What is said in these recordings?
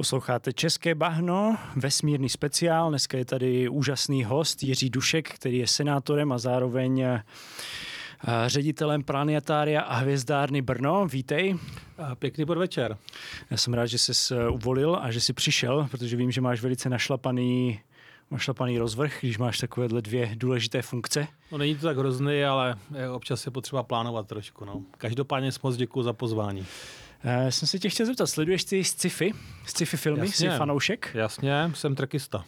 Posloucháte České bahno, vesmírný speciál. Dneska je tady úžasný host Jiří Dušek, který je senátorem a zároveň eh, ředitelem planetária a hvězdárny Brno. Vítej. Pěkný podvečer. Já jsem rád, že jsi uvolil a že jsi přišel, protože vím, že máš velice našlapaný našlapaný rozvrh, když máš takovéhle dvě důležité funkce? No není to tak hrozný, ale občas je potřeba plánovat trošku. No. Každopádně moc děkuji za pozvání. Uh, jsem se tě chtěl zeptat, sleduješ ty sci-fi, sci-fi filmy, Jasně. jsi fanoušek? Jasně, jsem trekista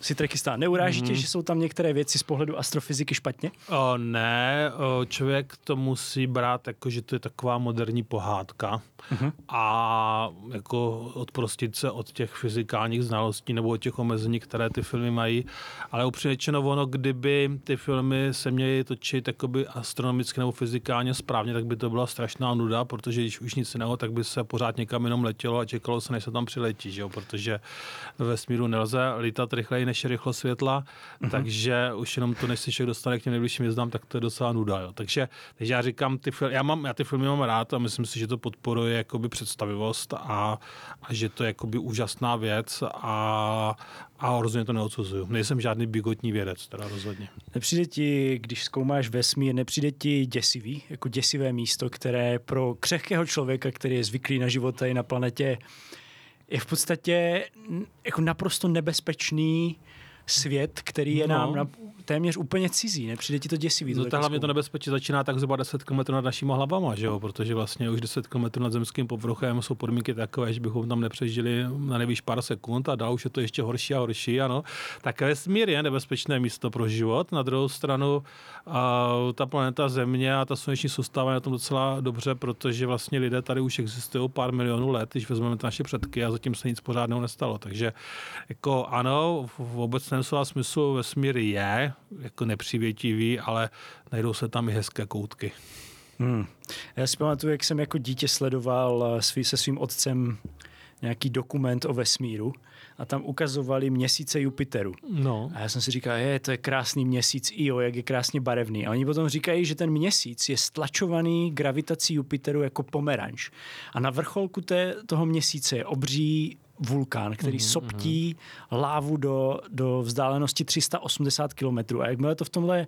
si trekista. Neuráží tě, mm. že jsou tam některé věci z pohledu astrofyziky špatně? O, ne, o, člověk to musí brát jako, že to je taková moderní pohádka mm-hmm. a jako odprostit se od těch fyzikálních znalostí nebo od těch omezení, které ty filmy mají. Ale upřímně ono, kdyby ty filmy se měly točit jakoby astronomicky nebo fyzikálně správně, tak by to byla strašná nuda, protože když už nic jiného, tak by se pořád někam jenom letělo a čekalo se, než se tam přiletí, že jo? protože ve vesmíru nelze lítat rychleji než je rychlost světla, mm-hmm. takže už jenom to, než se člověk dostane k těm nejbližším hvězdám, tak to je docela nuda. Jo. Takže, takže já říkám, ty filmy, já, mám, já ty filmy mám rád a myslím si, že to podporuje jakoby představivost a, a že to je jakoby úžasná věc a, a rozhodně to neodsuzuju. Nejsem žádný bigotní vědec, teda rozhodně. Nepřijde ti, když zkoumáš vesmír, nepřijde ti děsivý, jako děsivé místo, které pro křehkého člověka, který je zvyklý na život tady na planetě, je v podstatě jako naprosto nebezpečný svět, který je no. nám na, téměř úplně cizí, nepřijde ti to děsivý? No, hlavně to nebezpečí začíná tak zhruba 10 km nad našimi hlavama, že jo? protože vlastně už 10 km nad zemským povrchem jsou podmínky takové, že bychom tam nepřežili na nejvíc pár sekund a dál už je to ještě horší a horší, ano. Tak vesmír je nebezpečné místo pro život. Na druhou stranu a ta planeta Země a ta sluneční soustava je na tom docela dobře, protože vlastně lidé tady už existují pár milionů let, když vezmeme naše předky a zatím se nic pořádného nestalo. Takže jako ano, v obecném slova smyslu vesmír je jako nepřivětivý, ale najdou se tam i hezké koutky. Hmm. Já si pamatuju, jak jsem jako dítě sledoval eh, svý, se svým otcem nějaký dokument o vesmíru a tam ukazovali měsíce Jupiteru. No. A já jsem si říkal, je, to je krásný měsíc, jo, jak je krásně barevný. A oni potom říkají, že ten měsíc je stlačovaný gravitací Jupiteru jako pomeranč. A na vrcholku té, toho měsíce je obří vulkán, který mm-hmm, soptí mm-hmm. lávu do, do vzdálenosti 380 km. A jakmile to v tomhle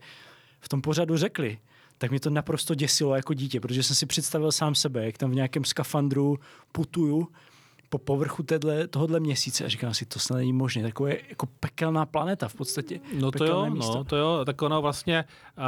v tom pořadu řekli, tak mě to naprosto děsilo jako dítě, protože jsem si představil sám sebe, jak tam v nějakém skafandru putuju po povrchu téhle, tohohle měsíce a říkám si, to snad není možné. Takové jako pekelná planeta v podstatě. No to jo, místo. no to jo, tak ono vlastně uh,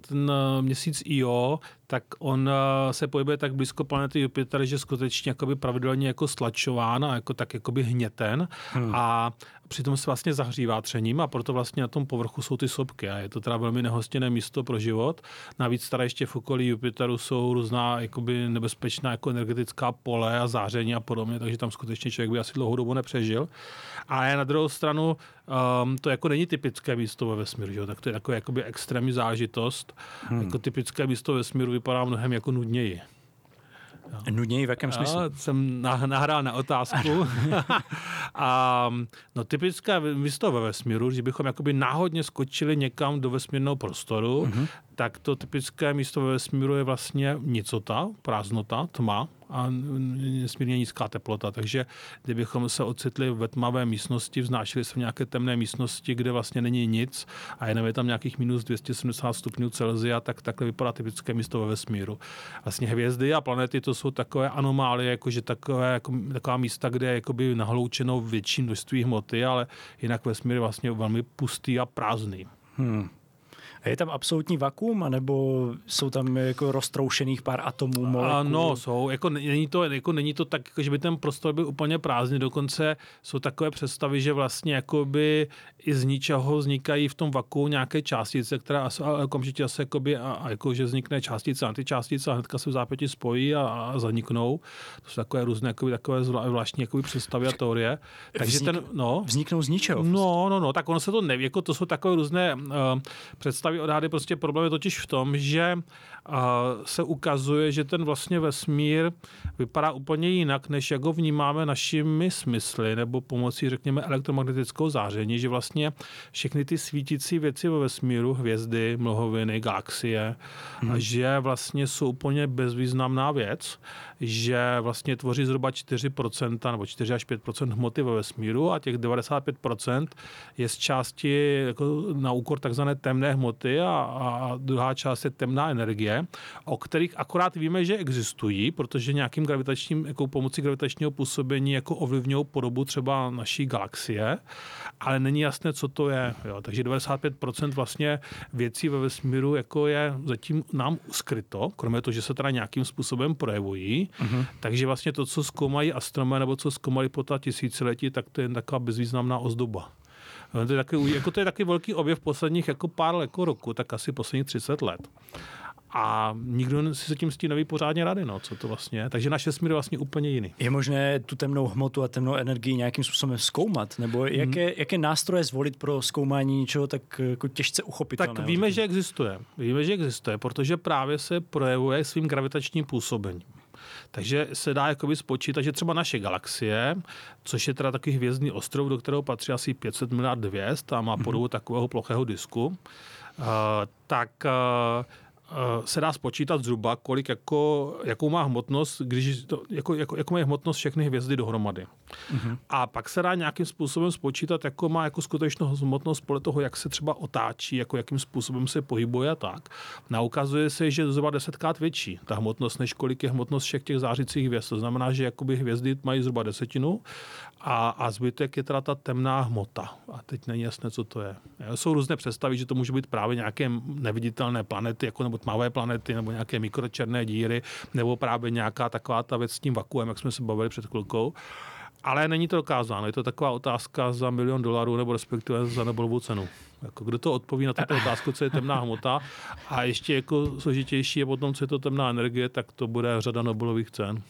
ten měsíc Io, tak on uh, se pohybuje tak blízko planety Jupiter, že skutečně jakoby pravidelně jako stlačován a jako tak jakoby hněten hmm. a přitom se vlastně zahřívá třením a proto vlastně na tom povrchu jsou ty sopky a je to teda velmi nehostinné místo pro život. Navíc tady ještě v okolí Jupiteru jsou různá jakoby nebezpečná jako energetická pole a záření a podobně, takže tam skutečně člověk by asi dlouhou dobu nepřežil. A na druhou stranu um, to jako není typické místo ve vesmíru, že? tak to je jako jakoby extrémní zážitost. Hmm. Jako typické místo ve vesmíru vypadá mnohem jako nudněji. Nudněji v jakém smyslu? Já jsem nahrál na otázku. a no, typické místo ve vesmíru, že bychom jakoby náhodně skočili někam do vesmírného prostoru, mm-hmm tak to typické místo ve vesmíru je vlastně nicota, prázdnota, tma a nesmírně nízká teplota. Takže kdybychom se ocitli ve tmavé místnosti, vznášeli se v nějaké temné místnosti, kde vlastně není nic a jenom je tam nějakých minus 270 stupňů Celsia, tak takhle vypadá typické místo ve vesmíru. Vlastně hvězdy a planety to jsou takové anomálie, jakože takové, jako, taková místa, kde je jakoby nahloučeno větší množství hmoty, ale jinak vesmír je vlastně velmi pustý a prázdný. Hmm. Je tam absolutní vakuum, anebo jsou tam jako roztroušených pár atomů, molekul? Ano, jsou. Jako není, to, jako není to tak, jako, že by ten prostor byl úplně prázdný. Dokonce jsou takové představy, že vlastně jakoby i z ničeho vznikají v tom vaku nějaké částice, která okamžitě asi jakoby, a, a jako, že vznikne částice a ty částice a hnedka se v zápěti spojí a, a zaniknou. To jsou takové různé jakoby, takové zvláštní jakoby představy a teorie. Takže Vznik, ten, no, vzniknou z ničeho? No, no, no, tak ono se to neví, jako to jsou takové různé uh, představy staví odhady, prostě problém je totiž v tom, že uh, se ukazuje, že ten vlastně vesmír vypadá úplně jinak, než jak ho vnímáme našimi smysly nebo pomocí, řekněme, elektromagnetického záření, že vlastně všechny ty svítící věci ve vesmíru, hvězdy, mlhoviny, galaxie, hmm. že vlastně jsou úplně bezvýznamná věc, že vlastně tvoří zhruba 4% nebo 4 až 5% hmoty ve vesmíru a těch 95% je z části jako na úkor takzvané temné hmoty a, a druhá část je temná energie, o kterých akorát víme, že existují, protože nějakým gravitačním, jako pomocí gravitačního působení jako ovlivňují podobu třeba naší galaxie, ale není jasné, co to je. Jo. Takže 95% vlastně věcí ve vesmíru jako je zatím nám skryto, kromě toho, že se teda nějakým způsobem projevují. Uh-huh. Takže vlastně to, co zkoumají astronomé nebo co zkoumali po ta tisíciletí, tak to je jen taková bezvýznamná ozdoba. To je taky, jako to je taky velký objev posledních jako pár jako roku, tak asi posledních 30 let. A nikdo si se tím s tím neví pořádně rady, no, co to vlastně je. Takže naše smír je vlastně úplně jiný. Je možné tu temnou hmotu a temnou energii nějakým způsobem zkoumat? Nebo jaké, hmm. jaké nástroje zvolit pro zkoumání něčeho tak jako těžce uchopitelného? Tak víme, že existuje. Víme, že existuje, protože právě se projevuje svým gravitačním působením. Takže se dá jakoby spočítat, že třeba naše galaxie, což je teda takový hvězdný ostrov, do kterého patří asi 500 miliard hvězd a má mhm. podobu mm-hmm. takového plochého disku, uh, tak Eh, se dá spočítat zhruba, kolik jako, jakou má hmotnost, když to, jako, jako, jako mají hmotnost všechny hvězdy dohromady. Mm-hmm. A pak se dá nějakým způsobem spočítat, jako má jako skutečnou hmotnost podle toho, jak se třeba otáčí, jako jakým způsobem se pohybuje a tak. A ukazuje se, že je zhruba desetkrát větší ta hmotnost, než kolik je hmotnost všech těch zářicích hvězd. To znamená, že jakoby hvězdy mají zhruba desetinu a, a zbytek je teda ta temná hmota. A teď není jasné, co to je. Jsou různé představy, že to může být právě nějaké neviditelné planety, jako nebo tmavé planety, nebo nějaké mikročerné díry, nebo právě nějaká taková ta věc s tím vakuem, jak jsme se bavili před chvilkou. Ale není to dokázáno. Je to taková otázka za milion dolarů, nebo respektive za Nobelovu cenu. Jako, kdo to odpoví na tuto otázku, co je temná hmota a ještě jako složitější je potom, co je to temná energie, tak to bude řada Nobelových cen.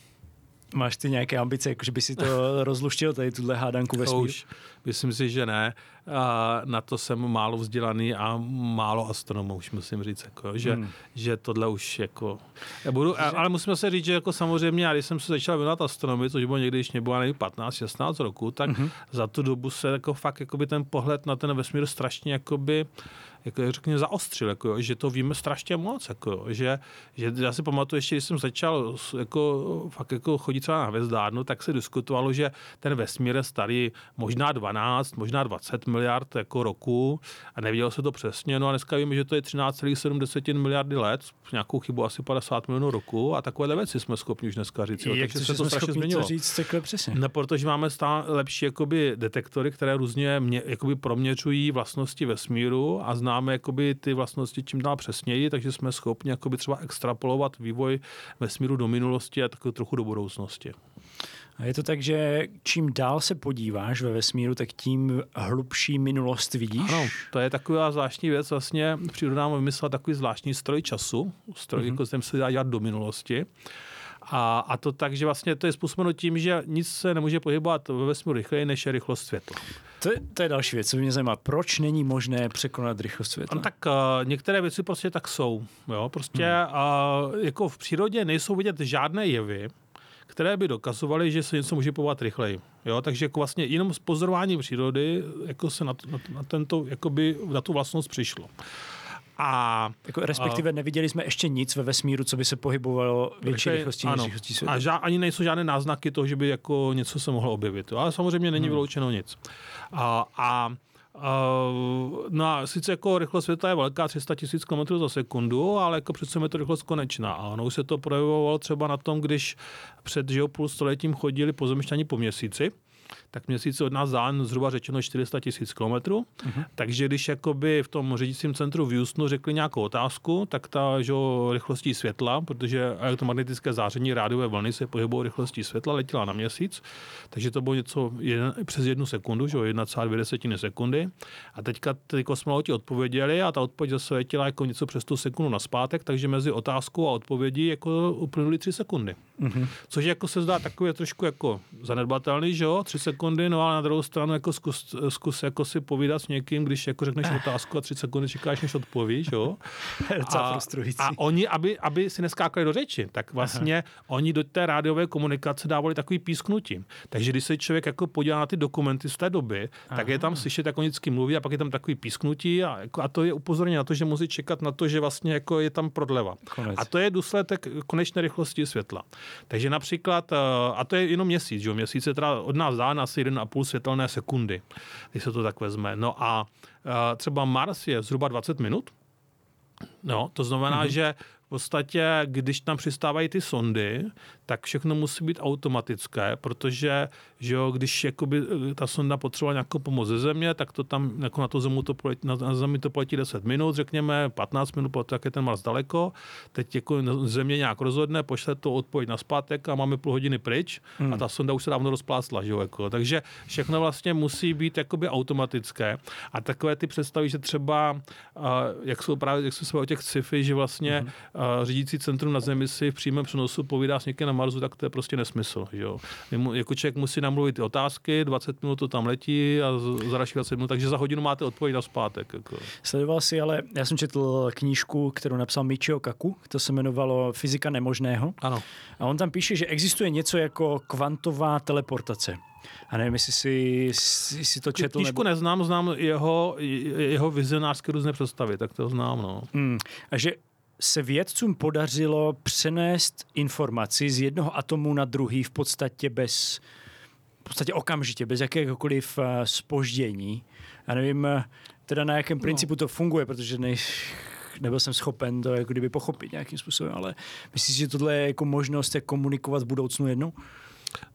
Máš ty nějaké ambice, jako že by si to rozluštil, tady tuhle hádanku ve Už, myslím si, že ne. A na to jsem málo vzdělaný a málo astronomů, už musím říct, jako, že, hmm. že tohle už jako... Já budu, že... Ale musím se říct, že jako samozřejmě, když jsem se začal věnovat astronomii, což bylo někdy, když mě bylo 15-16 roku, tak hmm. za tu dobu se jako fakt jakoby ten pohled na ten vesmír strašně jakoby jako řekněme, zaostřil, jako, že to víme strašně moc, jako, že, že, já si pamatuju ještě, když jsem začal jako, fakt jako chodit třeba na hvězdárnu, tak se diskutovalo, že ten vesmír je starý možná 12, možná 20 miliard jako roku a nevidělo se to přesně, no a dneska víme, že to je 13,7 miliardy let, nějakou chybu asi 50 milionů roku a takové věci jsme schopni už dneska říct. Jo, takže se to strašně změnilo. To říct takhle přesně? Ne, protože máme stále lepší jakoby, detektory, které různě mě, jakoby proměřují vlastnosti vesmíru a zná známe jakoby ty vlastnosti čím dál přesněji, takže jsme schopni jakoby třeba extrapolovat vývoj vesmíru do minulosti a tak trochu do budoucnosti. A je to tak, že čím dál se podíváš ve vesmíru, tak tím hlubší minulost vidíš? Ano, to je taková zvláštní věc. Vlastně příroda nám vymyslela takový zvláštní stroj času, stroj, mm-hmm. jako se dá dělat do minulosti. A, a to tak, že vlastně to je způsobeno tím, že nic se nemůže pohybovat ve vesmíru rychleji, než je rychlost světla. To je, to je další věc, co mě zajímá. Proč není možné překonat rychlost světla? No, tak uh, některé věci prostě tak jsou. Jo? Prostě hmm. uh, jako v přírodě nejsou vidět žádné jevy, které by dokazovaly, že se něco může pohybovat rychleji. Jo, takže jako vlastně jenom z pozorování přírody jako se na, na, na, tento, jakoby, na tu vlastnost přišlo. A, jako respektive a, neviděli jsme ještě nic ve vesmíru, co by se pohybovalo větší rychlostí než rychlostí světla. A ža, ani nejsou žádné náznaky toho, že by jako něco se mohlo objevit. Jo? Ale samozřejmě není hmm. vyloučeno nic. A, a Uh, no a sice jako rychlost světla je velká, 300 tisíc km za sekundu, ale jako přece je to rychlost konečná. A ono už se to projevovalo třeba na tom, když před že půl stoletím chodili pozemšťani po měsíci, tak měsíc od nás dán zhruba řečeno 400 tisíc kilometrů. Uh-huh. Takže když jakoby v tom řídícím centru v Houstonu řekli nějakou otázku, tak ta že, rychlostí světla, protože elektromagnetické záření rádiové vlny se pohybují rychlostí světla, letěla na měsíc, takže to bylo něco jeden, přes jednu sekundu, že 1,2 sekundy. A teďka ty kosmonauti odpověděli a ta odpověď zase letěla jako něco přes tu sekundu na zpátek, takže mezi otázkou a odpovědí jako uplynuly tři sekundy. Uh-huh. Což jako se zdá takové trošku jako zanedbatelný, že jo, tři sekundy sekundy, no ale na druhou stranu jako zkus, zkus jako si povídat s někým, když jako řekneš otázku a tři sekundy čekáš, než odpovíš, jo. a, a oni, aby, aby si neskákali do řeči, tak vlastně Aha. oni do té rádiové komunikace dávali takový písknutí. Takže když se člověk jako podívá na ty dokumenty z té doby, Aha. tak je tam slyšet, jak oni vždycky mluví a pak je tam takový písknutí a, jako, a to je upozornění na to, že musí čekat na to, že vlastně jako je tam prodleva. Konec. A to je důsledek konečné rychlosti světla. Takže například, eh, a to je jenom měsíc, že měsíc je teda od nás dá asi 1,5 světelné sekundy, když se to tak vezme. No a třeba Mars je zhruba 20 minut, No, to znamená, mm-hmm. že podstatě, když tam přistávají ty sondy, tak všechno musí být automatické, protože že jo, když jakoby, eh, ta sonda potřebovala nějakou pomoc ze země, tak to tam jako na, to zemi to poletí, na, na zemi to poletí 10 minut, řekněme 15 minut, protože je ten Mars daleko. Teď jako země nějak rozhodne, pošle to odpověď na zpátek a máme půl hodiny pryč hmm. a ta sonda už se dávno rozplásla. Že jo, jako. Takže všechno vlastně musí být jakoby automatické. A takové ty představy, že třeba, uh, jak jsou právě, jak jsou o těch sci-fi, že vlastně hmm řídící centrum na Zemi si v přímém přenosu povídá s někým na Marsu, tak to je prostě nesmysl. Že jo? Jako člověk musí namluvit ty otázky, 20 minut to tam letí a za další 20 minut, takže za hodinu máte odpověď na zpátek. Jako. Sledoval si, ale já jsem četl knížku, kterou napsal Michio Kaku, to se jmenovalo Fyzika nemožného. Ano. A on tam píše, že existuje něco jako kvantová teleportace. A nevím, jestli si, si to četl. Knížku nebo... neznám, znám jeho, jeho vizionářské různé představy, tak to znám. No. Hmm. A že se vědcům podařilo přenést informaci z jednoho atomu na druhý v podstatě bez v podstatě okamžitě, bez jakéhokoliv spoždění. Eh, Já nevím, eh, teda na jakém no. principu to funguje, protože ne, nebyl jsem schopen to jako kdyby pochopit nějakým způsobem, ale myslíš, že tohle je jako možnost jak komunikovat v budoucnu jednou?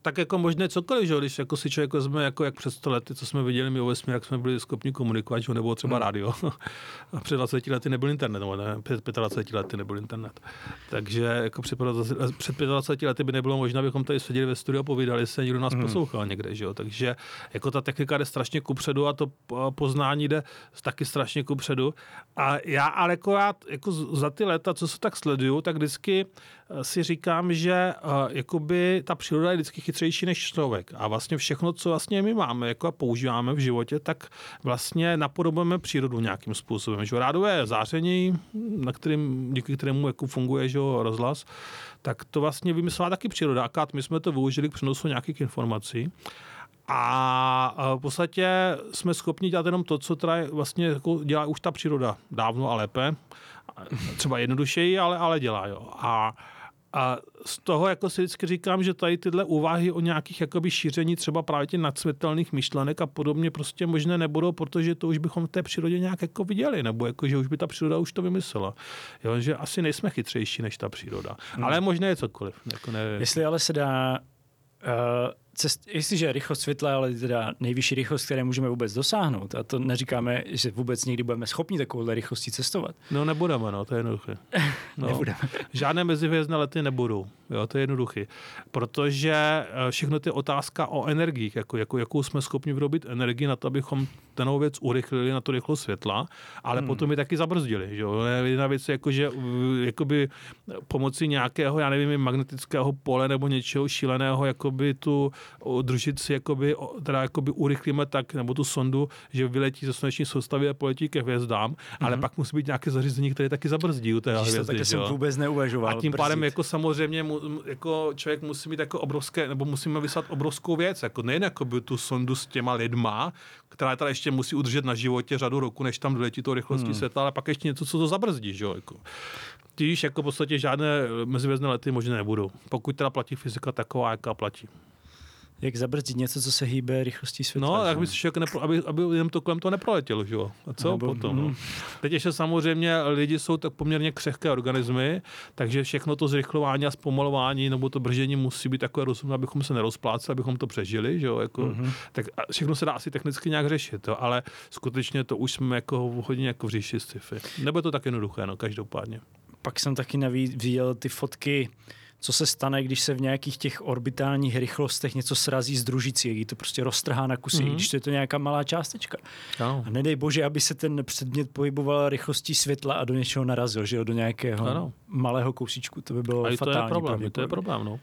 Tak jako možné cokoliv, že když jako si člověk vezme jako jak před 100 lety, co jsme viděli my o vesmír, jak jsme byli schopni komunikovat, že nebo třeba hmm. rádio. A před 20 lety nebyl internet, nebo ne, před 25 lety nebyl internet. Takže jako před, před 25 lety by nebylo možné, abychom tady seděli ve studiu a povídali se, někdo nás hmm. poslouchal někde, že jo. Takže jako ta technika jde strašně kupředu a to poznání jde taky strašně kupředu. A já ale jako, já, jako za ty léta, co se tak sleduju, tak vždycky si říkám, že uh, jakoby ta příroda je vždycky chytřejší než člověk. A vlastně všechno, co vlastně my máme jako a používáme v životě, tak vlastně napodobujeme přírodu nějakým způsobem. Že rádové záření, na kterým, díky kterému jako funguje že rozhlas, tak to vlastně vymyslela taky příroda. Akát my jsme to využili k přenosu nějakých informací. A v podstatě jsme schopni dělat jenom to, co teda vlastně jako dělá už ta příroda dávno a lépe. Třeba jednodušeji, ale, ale dělá. Jo. A a z toho jako si vždycky říkám, že tady tyhle úvahy o nějakých jakoby šíření třeba právě těch nadsvětelných myšlenek a podobně prostě možné nebudou, protože to už bychom v té přírodě nějak jako viděli, nebo jako, že už by ta příroda už to vymyslela. Jo, že asi nejsme chytřejší než ta příroda. Hmm. Ale možné je cokoliv. Jako nevím. Jestli ale se dá uh cest, jestliže rychlost světla, ale teda nejvyšší rychlost, které můžeme vůbec dosáhnout, a to neříkáme, že vůbec někdy budeme schopni takovouhle rychlostí cestovat. No nebudeme, no, to je jednoduché. No, nebudeme. Žádné mezihvězdné lety nebudou, jo, to je jednoduché. Protože eh, všechno ty otázka o energiích, jako, jako, jakou jsme schopni vyrobit energii na to, abychom danou věc urychlili na to rychlost světla, ale hmm. potom ji taky zabrzdili. Že jo? Jedna věc je, jako, že jakoby pomocí nějakého, já nevím, magnetického pole nebo něčeho šíleného, jakoby tu družici jakoby, teda jakoby urychlíme tak, nebo tu sondu, že vyletí ze sluneční soustavy a poletí ke hvězdám, mm-hmm. ale mhm. pak musí být nějaké zařízení, které taky zabrzdí u té hvězdy. Tak jsem vůbec neuvažoval. A tím brzdit. pádem jako samozřejmě jako člověk musí mít jako obrovské, nebo musíme vyslat obrovskou věc, jako nejen jako by tu sondu s těma lidma, která teda ještě musí udržet na životě řadu roku, než tam doletí to rychlostí hmm. světla, ale pak ještě něco, co to zabrzdí, že jo? Jako. Tíž jako v podstatě žádné mezivězné lety možné nebudou, pokud teda platí fyzika taková, jaká platí. Jak zabrzdit něco, co se hýbe rychlostí světla? No, tak bys člověk nepro, aby, aby jenom to kolem toho neproletělo, že jo? A co Nebo, potom? Mm. Teď ještě samozřejmě lidi jsou tak poměrně křehké organismy, takže všechno to zrychlování a zpomalování nebo to bržení musí být takové rozumné, abychom se nerozpláceli, abychom to přežili, že jo? Jako, mm-hmm. Tak všechno se dá asi technicky nějak řešit, jo? ale skutečně to už jsme jako hodně jako v říši sci-fi. Nebo to tak jednoduché, no, každopádně. Pak jsem taky navíc viděl ty fotky co se stane, když se v nějakých těch orbitálních rychlostech něco srazí z družicí, jak to prostě roztrhá na kusy, mm-hmm. když to je to nějaká malá částečka. No. A nedej bože, aby se ten předmět pohyboval rychlostí světla a do něčeho narazil, že jo, do nějakého ano. malého kousíčku, to by bylo a fatální. To je problém, to je problém, no.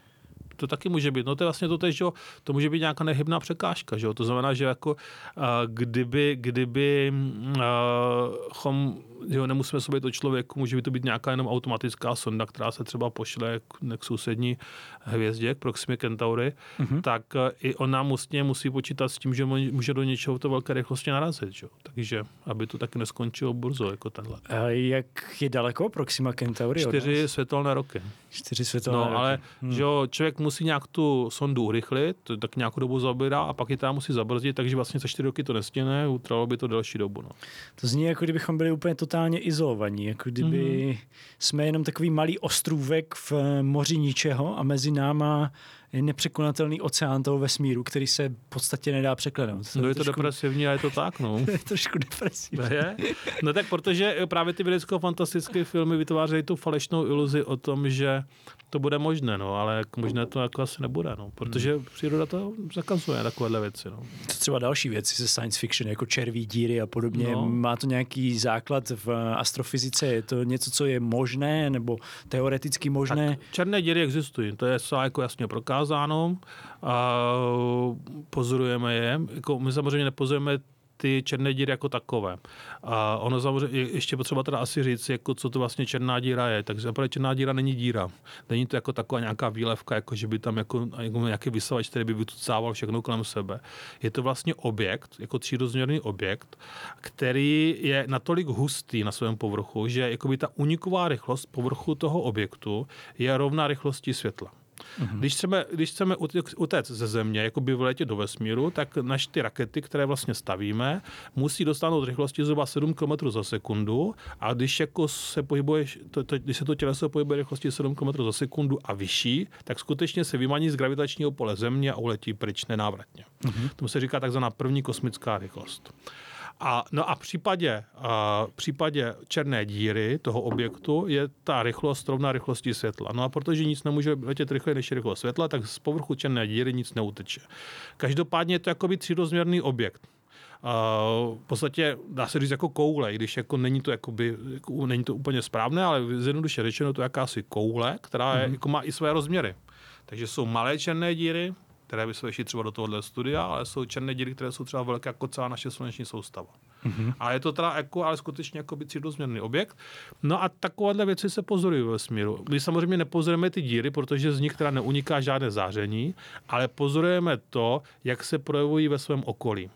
To taky může být. No to je vlastně to že to může být nějaká nehybná překážka, že? To znamená, že jako uh, kdyby, kdyby uh, chom jo, nemusíme sobě to člověku, může to být nějaká jenom automatická sonda, která se třeba pošle k, k sousední hvězdě, k Proxima Centauri, mm-hmm. tak eh, i ona musí, musí počítat s tím, že může do něčeho to velké rychlosti narazit. Že? Takže, aby to taky neskončilo burzo jako tenhle. A jak je daleko Proxima Centauri? Čtyři světelné roky. Čtyři světelné no, roky. ale hmm. že jo, člověk musí nějak tu sondu urychlit, to tak nějakou dobu zabírá a pak ji tam musí zabrzdit, takže vlastně za čtyři roky to nestěne, utralo by to delší dobu. No. To zní jako kdybychom byli úplně totálně izolovaní, jako kdyby mm-hmm. jsme jenom takový malý ostrůvek v moři ničeho a mezi náma je nepřekonatelný oceán toho vesmíru, který se v podstatě nedá překlenout. No je to trošku... depresivní a je to tak, no. je trošku depresivní. je? No tak protože právě ty vědecko-fantastické filmy vytvářejí tu falešnou iluzi o tom, že to bude možné, no, ale možné to jako asi nebude, no, protože hmm. příroda to zakazuje takovéhle věci. No. Co třeba další věci ze science fiction, jako červí díry a podobně, no. má to nějaký základ v astrofyzice? Je to něco, co je možné nebo teoreticky možné? Tak černé díry existují, to je jako jasně prokázáno. A pozorujeme je. Jako my samozřejmě nepozorujeme ty černé díry jako takové. A ono samozřejmě, ještě potřeba teda asi říct, jako co to vlastně černá díra je. Takže zaprvé černá díra není díra. Není to jako taková nějaká výlevka, jako že by tam jako, jako nějaký vysavač, který by vytucával všechno kolem sebe. Je to vlastně objekt, jako třírozměrný objekt, který je natolik hustý na svém povrchu, že jakoby ta uniková rychlost povrchu toho objektu je rovná rychlosti světla. Mm-hmm. Když chceme, když chceme utéct ze Země, jako by vletět do vesmíru, tak naše ty rakety, které vlastně stavíme, musí dostáhnout rychlosti zhruba 7 km za sekundu a když jako se pohybuje, to, to, když se to těleso pohybuje rychlosti 7 km za sekundu a vyšší, tak skutečně se vymaní z gravitačního pole Země a uletí pryč nenávratně. Mm-hmm. Tomu se říká takzvaná první kosmická rychlost. A, no a v případě, a, v případě černé díry toho objektu je ta rychlost rovná rychlosti světla. No a protože nic nemůže letět rychleji než rychlost světla, tak z povrchu černé díry nic neuteče. Každopádně je to jakoby třírozměrný objekt. Uh, v podstatě dá se říct jako koule, když jako není to, jakoby, jako, není to úplně správné, ale zjednoduše řečeno to je jakási koule, která je, mm-hmm. jako má i své rozměry. Takže jsou malé černé díry, které by se vešly třeba do tohohle studia, ale jsou černé díry, které jsou třeba velké jako celá naše sluneční soustava. Mm-hmm. A je to teda jako, ale skutečně jako by cílozměrný objekt. No a takovéhle věci se pozorují ve vesmíru. My samozřejmě nepozorujeme ty díry, protože z nich teda neuniká žádné záření, ale pozorujeme to, jak se projevují ve svém okolí.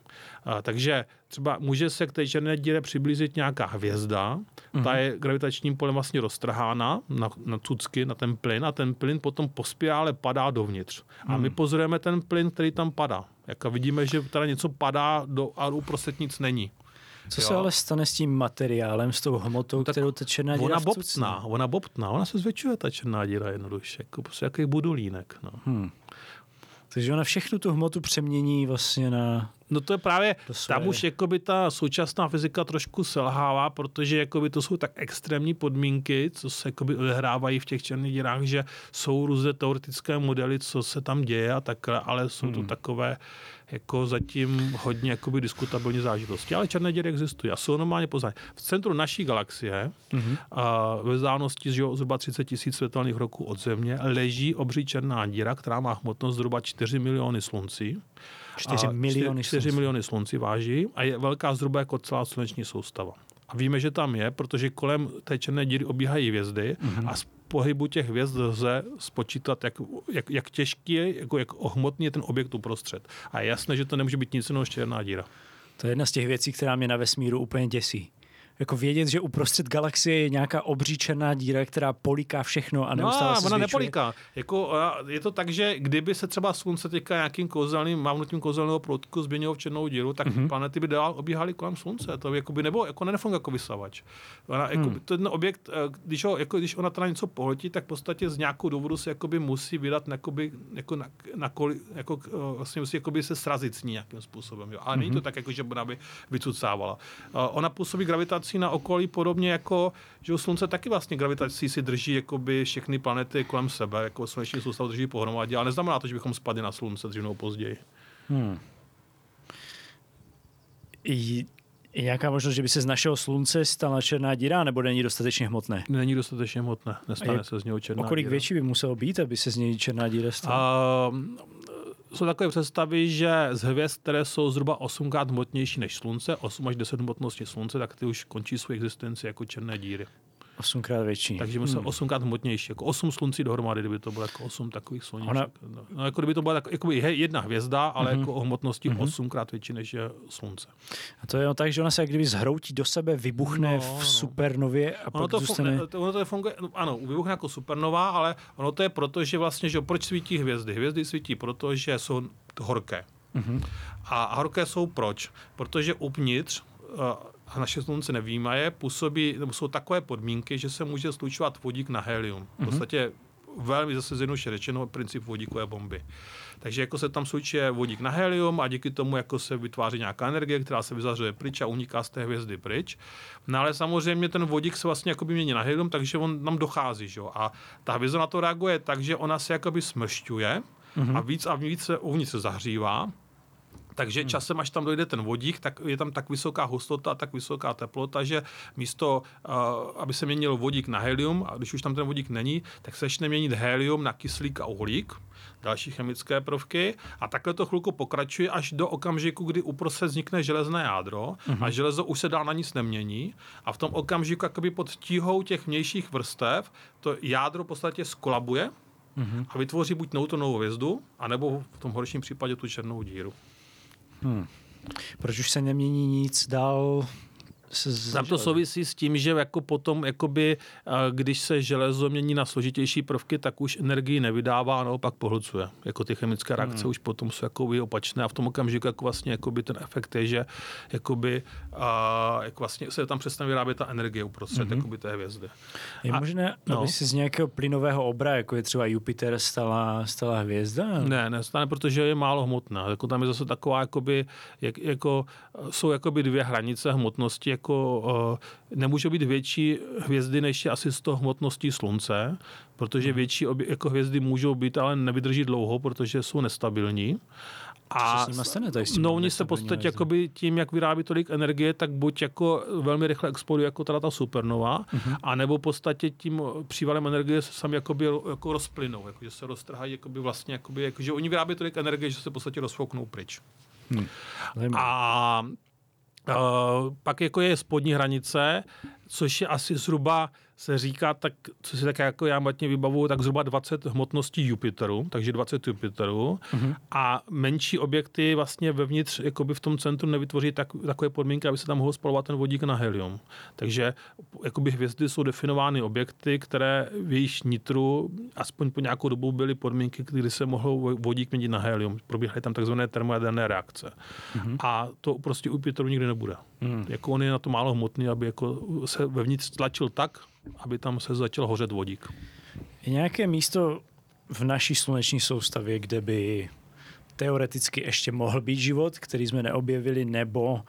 Takže třeba může se k té černé díře přiblížit nějaká hvězda, mm-hmm. ta je gravitačním polem vlastně roztrhána na, na cucky, na ten plyn a ten plyn potom po spirále padá dovnitř. A my mhm. pozorujeme ten plyn, který tam padá. Jak vidíme, že teda něco padá do, a uprostřed nic není. Co jo. se ale stane s tím materiálem, s tou hmotou, no, kterou ta černá díra Ona bobtná, ona bobtná, ona se zvětšuje, ta černá díra jednoduše, jako prostě jaký budulínek. No. Hmm. Takže ona všechnu tu hmotu přemění vlastně na... No to je právě, tam už jakoby ta současná fyzika trošku selhává, protože jakoby to jsou tak extrémní podmínky, co se jakoby odehrávají v těch černých dírách, že jsou různé teoretické modely, co se tam děje a takhle, ale jsou hmm. to takové jako zatím hodně jakoby diskutabilní zážitosti. Ale černé díry existují a jsou normálně poznané. V centru naší galaxie, mm-hmm. a ve vzdálenosti zhruba 30 tisíc světelných roků od Země, leží obří černá díra, která má hmotnost zhruba 4 miliony sluncí. 4 miliony 4, 4 miliony sluncí váží a je velká zhruba jako celá sluneční soustava. A víme, že tam je, protože kolem té černé díry obíhají hvězdy mm-hmm. a z pohybu těch hvězd lze spočítat, jak, jak, jak těžký je, jako jak ohmotný je ten objekt uprostřed. A je jasné, že to nemůže být nic jiného než černá díra. To je jedna z těch věcí, která mě na vesmíru úplně děsí jako vědět, že uprostřed galaxie je nějaká obří černá díra, která poliká všechno a neustále no, se ona nepoliká. Jako, je to tak, že kdyby se třeba slunce teďka nějakým kouzelným, mávnutím kouzelného proutku změnilo v černou díru, tak mm-hmm. planety by dál obíhaly kolem slunce. To jako by nebo jako nefunguje jako vysavač. Ona, jako, hmm. Ten objekt, eh, když, ho, jako, když ona teda něco poletí, tak v podstatě z nějakou důvodu se jakoby musí vydat jakoby, jako na, na koli, jako, eh, vlastně musí jakoby se srazit s ní nějakým způsobem. Jo. Ale mm-hmm. není to tak, jako, že ona by vycucávala. Eh, ona působí gravitaci gravitací na okolí podobně jako, že slunce taky vlastně gravitací si drží jakoby všechny planety kolem sebe, jako sluneční soustavu drží pohromadě, ale neznamená to, že bychom spadli na slunce dřív nebo později. Hmm. I Je nějaká možnost, že by se z našeho slunce stala černá díra, nebo není dostatečně hmotné? Není dostatečně hmotné, nestane se z něho černá O kolik díra. větší by muselo být, aby se z něj černá díra stala? A, jsou takové představy, že z hvězd, které jsou zhruba 8 krát hmotnější než Slunce, 8 až 10 hmotností Slunce, tak ty už končí svou existenci jako černé díry. Osmkrát větší. Takže my jsme 8 krát hmotnější, jako 8 sluncí dohromady, kdyby to bylo jako 8 takových sluníček. Ona- No, No, jako kdyby to byla tak, jako jedna hvězda, ale jako o hmotnosti 8 krát větší než je Slunce. A to je tak, že ona se jak kdyby zhroutí do sebe, vybuchne No, v no. supernově a Ono pak to, zůstane... fun- ono to funguje, no, ano, vybuchne jako supernova, ale ono to je proto, že vlastně, že proč svítí hvězdy? Hvězdy svítí proto, že jsou horké. Mhm. A horké jsou proč? Protože uvnitř, eh, a naše slunce nevýmaje, působí, nebo jsou takové podmínky, že se může slučovat vodík na helium. V podstatě velmi zase zjednoduše řečeno princip vodíkové bomby. Takže jako se tam slučuje vodík na helium a díky tomu jako se vytváří nějaká energie, která se vyzařuje pryč a uniká z té hvězdy pryč. No ale samozřejmě ten vodík se vlastně jakoby mění na helium, takže on nám dochází. Že? A ta hvězda na to reaguje tak, že ona se jakoby smršťuje a víc a víc se uvnitř se zahřívá. Takže časem, až tam dojde ten vodík, tak je tam tak vysoká hustota, tak vysoká teplota, že místo, uh, aby se měnil vodík na helium, a když už tam ten vodík není, tak se začne měnit helium na kyslík a uhlík, další chemické prvky. A takhle to chvilku pokračuje až do okamžiku, kdy uprostřed vznikne železné jádro a železo už se dál na nic nemění. A v tom okamžiku jakoby pod tíhou těch vnějších vrstev to jádro v podstatě skolabuje a vytvoří buď neutronovou hvězdu, anebo v tom horším případě tu černou díru. Proč už se nemění nic dál? Tam to souvisí s tím, že jako potom, jakoby, když se železo mění na složitější prvky, tak už energii nevydává a naopak pohlcuje. Jako ty chemické reakce už potom jsou jakoby opačné a v tom okamžiku jako vlastně jakoby ten efekt je, že jakoby, a, jak vlastně se tam přestane vyrábět ta energie uprostřed mm-hmm. jakoby té hvězdy. Je A- možné, no. aby se z nějakého plynového obra, jako je třeba Jupiter, stala, stala hvězda? Ne, nestane, protože je málo hmotná. Jako tam je zase taková, jakoby, jak, jako, jsou jakoby dvě hranice hmotnosti. Jako, uh, nemůže být větší hvězdy, než je asi 100 hmotností slunce, protože větší obě, jako hvězdy můžou být, ale nevydrží dlouho, protože jsou nestabilní. A se s nima stane tady s těmi no, oni se v podstatě jakoby tím, jak vyrábí tolik energie, tak buď jako velmi rychle exploduje jako teda ta supernova, Mhm. a nebo v podstatě tím přívalem energie se sami jakoby, jako rozplynou, jako, že se roztrhají jakoby vlastně, jakoby, jako, že oni vyrábí tolik energie, že se v podstatě rozfouknou pryč. Zajímavé. A Uh, pak jako je spodní hranice, což je asi zhruba, se říká, tak, co si tak jako já matně vybavuju, tak zhruba 20 hmotností Jupiteru, takže 20 Jupiterů. Uh-huh. A menší objekty vlastně vevnitř, jakoby v tom centru nevytvoří tak, takové podmínky, aby se tam mohl spalovat ten vodík na helium. Takže jakoby hvězdy jsou definovány objekty, které v jejich nitru aspoň po nějakou dobu byly podmínky, kdy se mohl vodík měnit na helium. Probíhaly tam takzvané termojaderné reakce. Uh-huh. A to prostě u Jupiteru nikdy nebude. Uh-huh. Jako on je na to málo hmotný, aby jako se vevnitř tlačil tak, aby tam se začal hořet vodík. Je nějaké místo v naší sluneční soustavě, kde by teoreticky ještě mohl být život, který jsme neobjevili, nebo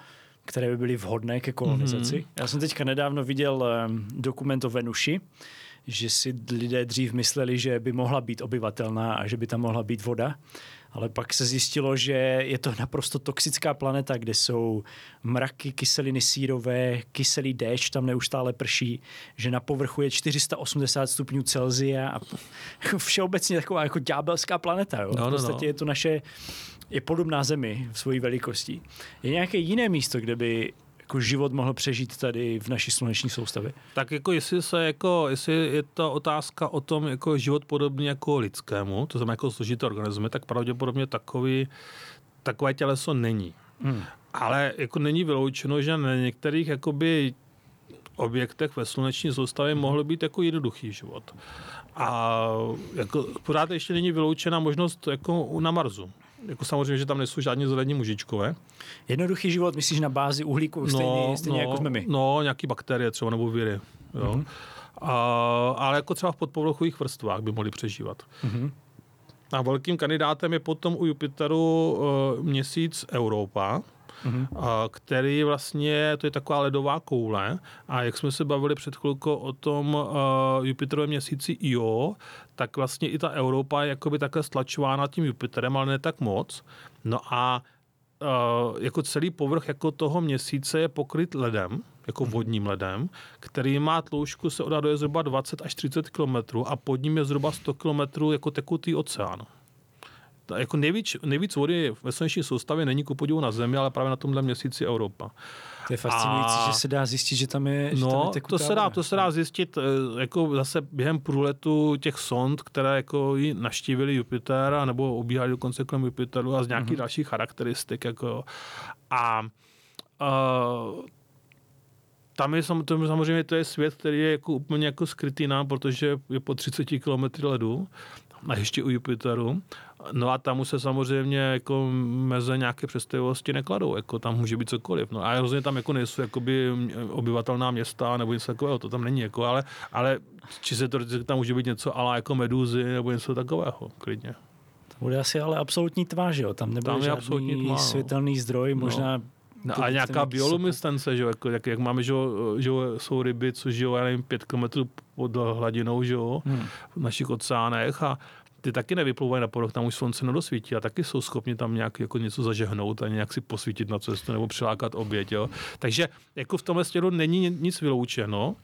které by byly vhodné ke kolonizaci. Mm-hmm. Já jsem teďka nedávno viděl um, dokument o Venuši, že si lidé dřív mysleli, že by mohla být obyvatelná a že by tam mohla být voda. Ale pak se zjistilo, že je to naprosto toxická planeta, kde jsou mraky, kyseliny sírové, kyselý déšť tam neustále prší, že na povrchu je 480 stupňů Celzia a všeobecně taková jako ďábelská planeta. Jo? No, v no, podstatě no. je to naše, je podobná Zemi v svojí velikosti. Je nějaké jiné místo, kde by jako život mohl přežít tady v naší sluneční soustavě? Tak jako jestli se jako, jestli je to otázka o tom jako život podobný jako lidskému, to znamená jako složité organismy, tak pravděpodobně takový, takové těleso není. Hmm. Ale jako není vyloučeno, že na některých jakoby objektech ve sluneční soustavě mohl být jako jednoduchý život. A jako pořád ještě není vyloučena možnost jako na Marsu. Jako samozřejmě, že tam nejsou žádní zelení mužičkové. Jednoduchý život, myslíš na bázi uhlíku, stejně, stejně jako jsme my? No, nějaký bakterie třeba nebo viry. Jo. Mm-hmm. A, ale jako třeba v podpovrchových vrstvách by mohli přežívat. Mhm. A velkým kandidátem je potom u Jupiteru uh, měsíc Europa, Mhm. uh, který vlastně, to je taková ledová koule a jak jsme se bavili před chvilkou o tom uh, Jupiterovém měsíci Io, tak vlastně i ta Europa je jakoby takhle stlačována tím Jupiterem, ale ne tak moc. No a uh, jako celý povrch jako toho měsíce je pokryt ledem, jako mhm. vodním ledem, který má tloušku se odhaduje zhruba 20 až 30 km a pod ním je zhruba 100 km jako tekutý oceán jako nejvíc, nejvíc vody ve sluneční soustavě není ku podivu na Zemi, ale právě na tomhle měsíci Evropa. To je fascinující, a... že se dá zjistit, že tam je že No, tam je to se, dá, to se dá zjistit eh, jako zase během průletu těch sond, které jako naštívili Jupiter, nebo obíhali dokonce kolem Jupiteru a z nějakých mm-hmm. dalších charakteristik. Jako. A uh, tam je samozřejmě to je svět, který je jako úplně jako skrytý nám, protože je po 30 km ledu a ještě u Jupiteru. No a tam už se samozřejmě jako meze nějaké představivosti nekladou, jako tam může být cokoliv. No a rozhodně tam jako nejsou jakoby obyvatelná města nebo něco takového, to tam není, jako, ale, ale či se to tam může být něco ale jako medúzy nebo něco takového, klidně. To bude asi ale absolutní tma, že jo? Tam nebude tam žádný absolutní tma, no. světelný zdroj, no. možná no. No a nějaká biolumiscence, že jako, jak, jak máme, že, že jsou ryby, co žijou, já nevím, pět kilometrů pod hladinou, že jo, hmm. v našich oceánech a ty taky nevyplouvají na povrch, tam už slunce nedosvítí a taky jsou schopni tam nějak jako něco zažehnout a nějak si posvítit na cestu nebo přilákat oběť. Jo. Takže jako v tomhle stěru není nic vyloučeno.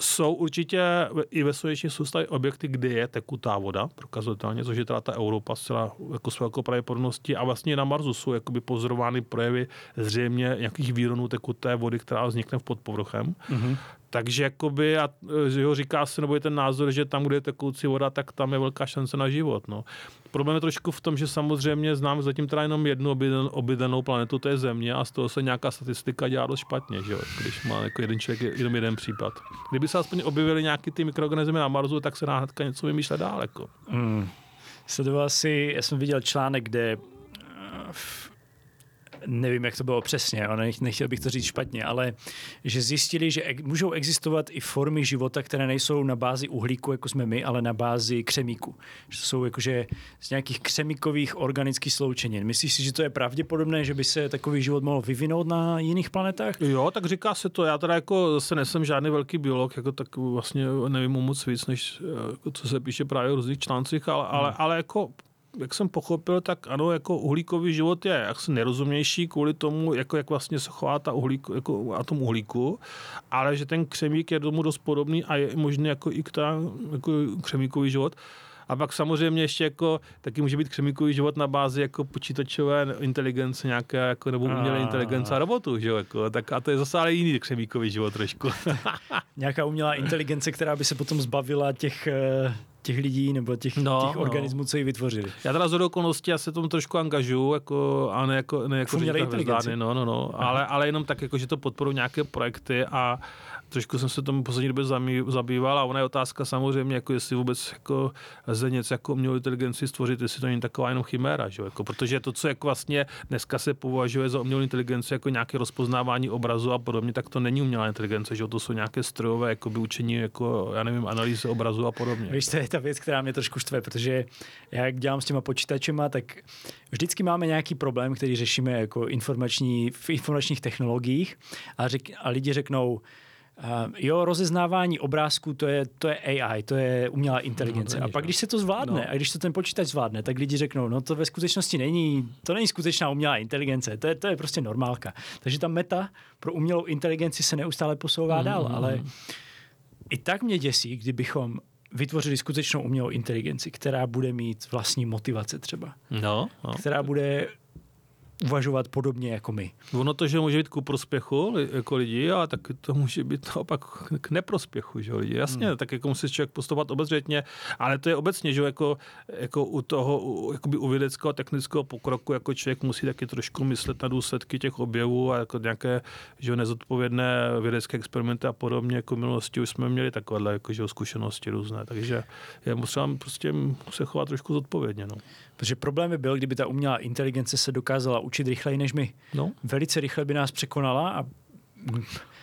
Jsou určitě i ve sluneční soustavě objekty, kde je tekutá voda, prokazatelně, což je teda ta Europa zcela jako s velkou pravděpodobností. A vlastně na Marsu jsou jakoby pozorovány projevy zřejmě nějakých výronů tekuté vody, která vznikne pod povrchem. Mm-hmm. Takže jakoby, a, že ho říká se, nebo je ten názor, že tam, kde je tekoucí voda, tak tam je velká šance na život. No. Problém je trošku v tom, že samozřejmě známe zatím teda jenom jednu obyden, obydenou planetu, to je Země, a z toho se nějaká statistika dělá dost špatně, že jo? když má jako jeden člověk jenom jeden případ. Kdyby se aspoň objevili nějaký ty mikroorganismy na Marsu, tak se dá hnedka něco vymýšlet dál. Jako. Mm. Sledoval si, já jsem viděl článek, kde v nevím, jak to bylo přesně, ale nechtěl bych to říct špatně, ale že zjistili, že můžou existovat i formy života, které nejsou na bázi uhlíku, jako jsme my, ale na bázi křemíku. Že to jsou jakože z nějakých křemíkových organických sloučenin. Myslíš si, že to je pravděpodobné, že by se takový život mohl vyvinout na jiných planetách? Jo, tak říká se to. Já teda jako se nesem žádný velký biolog, jako tak vlastně nevím moc víc, než jako co se píše právě v různých článcích, ale, hmm. ale, ale jako jak jsem pochopil, tak ano, jako uhlíkový život je jaksi nerozumnější kvůli tomu, jako jak vlastně se chová ta uhlík, jako atom uhlíku, ale že ten křemík je tomu dost podobný a je možný jako i ta, jako křemíkový život. A pak samozřejmě ještě jako, taky může být křemíkový život na bázi jako počítačové inteligence nějaké, jako, nebo umělé inteligence a robotu, že jo, jako, tak a to je zase ale jiný křemíkový život trošku. Nějaká umělá inteligence, která by se potom zbavila těch eh, těch lidí nebo těch, no, těch no. organismů, no. co ji vytvořili. Já teda z okolností já se tomu trošku angažuju, jako, a ne jako, ne jako no, no, no, ale, ale jenom tak, jako, že to podporují nějaké projekty a trošku jsem se tomu poslední době zabýval a ona je otázka samozřejmě, jako jestli vůbec jako lze něco jako umělou inteligenci stvořit, jestli to není taková jenom chiméra, že? Jako, protože to, co jako vlastně dneska se považuje za umělou inteligenci jako nějaké rozpoznávání obrazu a podobně, tak to není umělá inteligence, že? to jsou nějaké strojové jako učení, jako, já nevím, analýzy obrazu a podobně. Víš, to je ta věc, která mě trošku štve, protože já jak dělám s těma počítačema, tak vždycky máme nějaký problém, který řešíme jako informační, v informačních technologiích a, řek, a lidi řeknou, jo, rozeznávání obrázků, to je, to je AI, to je umělá inteligence. No, a pak, když se to zvládne, no. a když to ten počítač zvládne, tak lidi řeknou, no to ve skutečnosti není, to není skutečná umělá inteligence, to je, to je prostě normálka. Takže ta meta pro umělou inteligenci se neustále posouvá mm. dál, ale i tak mě děsí, kdybychom vytvořili skutečnou umělou inteligenci, která bude mít vlastní motivace třeba. No, no. Která bude uvažovat podobně jako my. Ono to, že může být ku prospěchu jako lidi, a tak to může být naopak k neprospěchu, že lidi. Jasně, hmm. tak jako musí člověk postupovat obezřetně, ale to je obecně, že jako, jako u toho, u, jakoby u vědeckého a technického pokroku, jako člověk musí taky trošku myslet na důsledky těch objevů a jako nějaké, že nezodpovědné vědecké experimenty a podobně, jako v minulosti už jsme měli takovéhle jako, že zkušenosti různé, takže je musím prostě se chovat trošku zodpovědně. No. Protože problém by byl, kdyby ta umělá inteligence se dokázala učit rychleji než my. No. Velice rychle by nás překonala a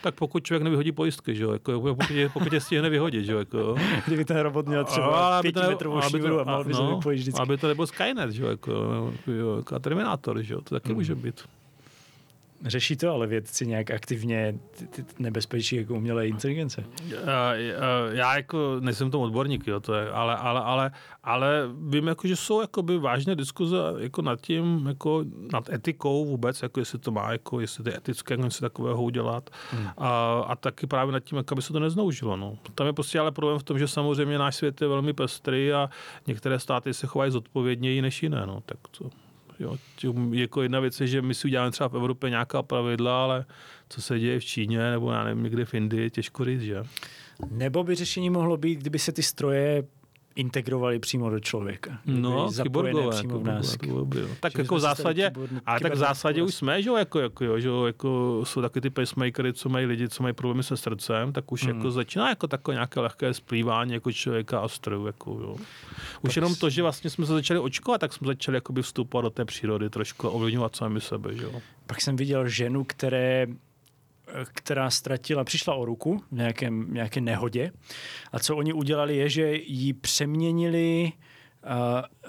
tak pokud člověk nevyhodí pojistky, že jo, jako, pokud, je, pokud je stihne vyhodit, že jo, jako. Kdyby ten robot měl třeba pětimetrovou šíru a mal by no, se vždycky. Aby to nebyl Skynet, že jo, jako, jo, jako a Terminátor, že jo, to taky mm. může být. Řeší to ale vědci nějak aktivně ty, ty nebezpečí jako umělé inteligence? Já jako nejsem tom odborník, jo, to je, ale, ale, ale, ale vím, jako, že jsou jakoby vážné diskuze jako nad tím, jako nad etikou vůbec, jako jestli to má, jako jestli to je etické něco takového udělat hmm. a, a taky právě nad tím, jak aby se to nezneužilo. No. Tam je prostě ale problém v tom, že samozřejmě náš svět je velmi pestrý a některé státy se chovají zodpovědněji než jiné. No. Tak to, Jo. Jako jedna věc je, že my si uděláme třeba v Evropě nějaká pravidla, ale co se děje v Číně nebo já nevím, někde v Indii, těžko říct, že? Nebo by řešení mohlo být, kdyby se ty stroje integrovali přímo do člověka. No, kyborgové. Přímo v nás. By, tak jako v zásadě, ale tak v zásadě už jsme, že jako, jako, jo, že jako jsou taky ty pacemakery, co mají lidi, co mají problémy se srdcem, tak už hmm. jako začíná jako takové nějaké lehké splývání jako člověka a strojů. Jako, jo. Už tak jenom to, že vlastně jsme se začali očkovat, tak jsme začali jakoby vstupovat do té přírody, trošku ovlivňovat sami sebe. Že jo. Pak jsem viděl ženu, které která ztratila, přišla o ruku v nějakém, nějaké nehodě. A co oni udělali je, že ji přeměnili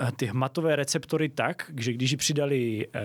uh, ty hmatové receptory tak, že když ji přidali uh,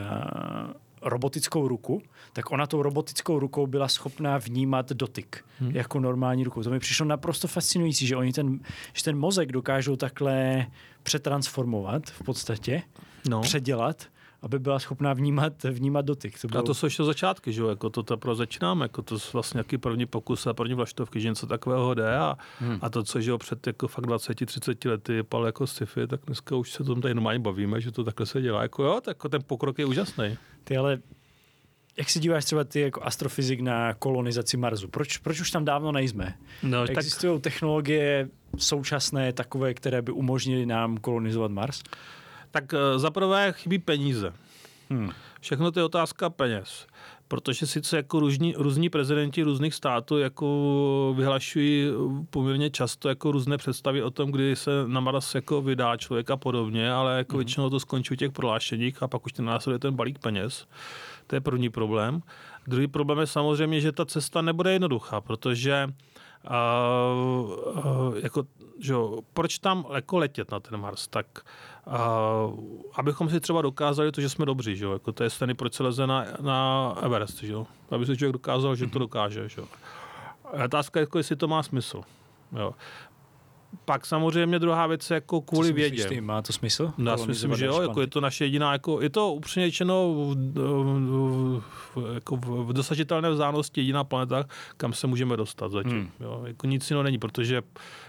robotickou ruku, tak ona tou robotickou rukou byla schopná vnímat dotyk hmm. jako normální rukou. To mi přišlo naprosto fascinující, že oni ten, že ten mozek dokážou takhle přetransformovat v podstatě, no. předělat aby byla schopná vnímat, vnímat dotyk. To bylo... A to jsou ještě začátky, že jo? Jako to teprve začínáme, jako to jsou vlastně nějaký první pokus a první vlaštovky, že něco takového jde a, hmm. a to, co že jo, před jako fakt 20-30 lety pal jako sci-fi, tak dneska už se tom tady normálně bavíme, že to takhle se dělá. Jako jo, tak jako ten pokrok je úžasný. Ty ale jak se díváš třeba ty jako astrofyzik na kolonizaci Marsu? Proč, proč už tam dávno nejsme? No, Existují tak... technologie současné, takové, které by umožnily nám kolonizovat Mars? Tak eh, za prvé chybí peníze. Hmm. Všechno to je otázka peněz. Protože sice jako různí, různí prezidenti různých států jako vyhlašují poměrně často jako různé představy o tom, kdy se na Mars jako vydá člověk a podobně, ale jako hmm. většinou to skončí v těch prohlášeních a pak už ten následuje ten balík peněz. To je první problém. Druhý problém je samozřejmě, že ta cesta nebude jednoduchá, protože uh, uh, jako, že jo, proč tam jako letět na ten Mars? Tak uh, abychom si třeba dokázali to, že jsme dobří, že jo? Jako to je stejný, proč se leze na, na Everest, že jo? aby si člověk dokázal, že to mhm. dokáže. Že jo? Otázka je, jako, jestli to má smysl. Jo pak samozřejmě druhá věc jako kvůli vědě. Myslíš, má to smysl? No, já si myslím, že jo, jako je to naše jediná, jako, je to upřímně řečeno v, v, v, jako v, v dosažitelné vzdálenosti jediná planeta, kam se můžeme dostat zatím. Hmm. Jo, jako nic jiného není, protože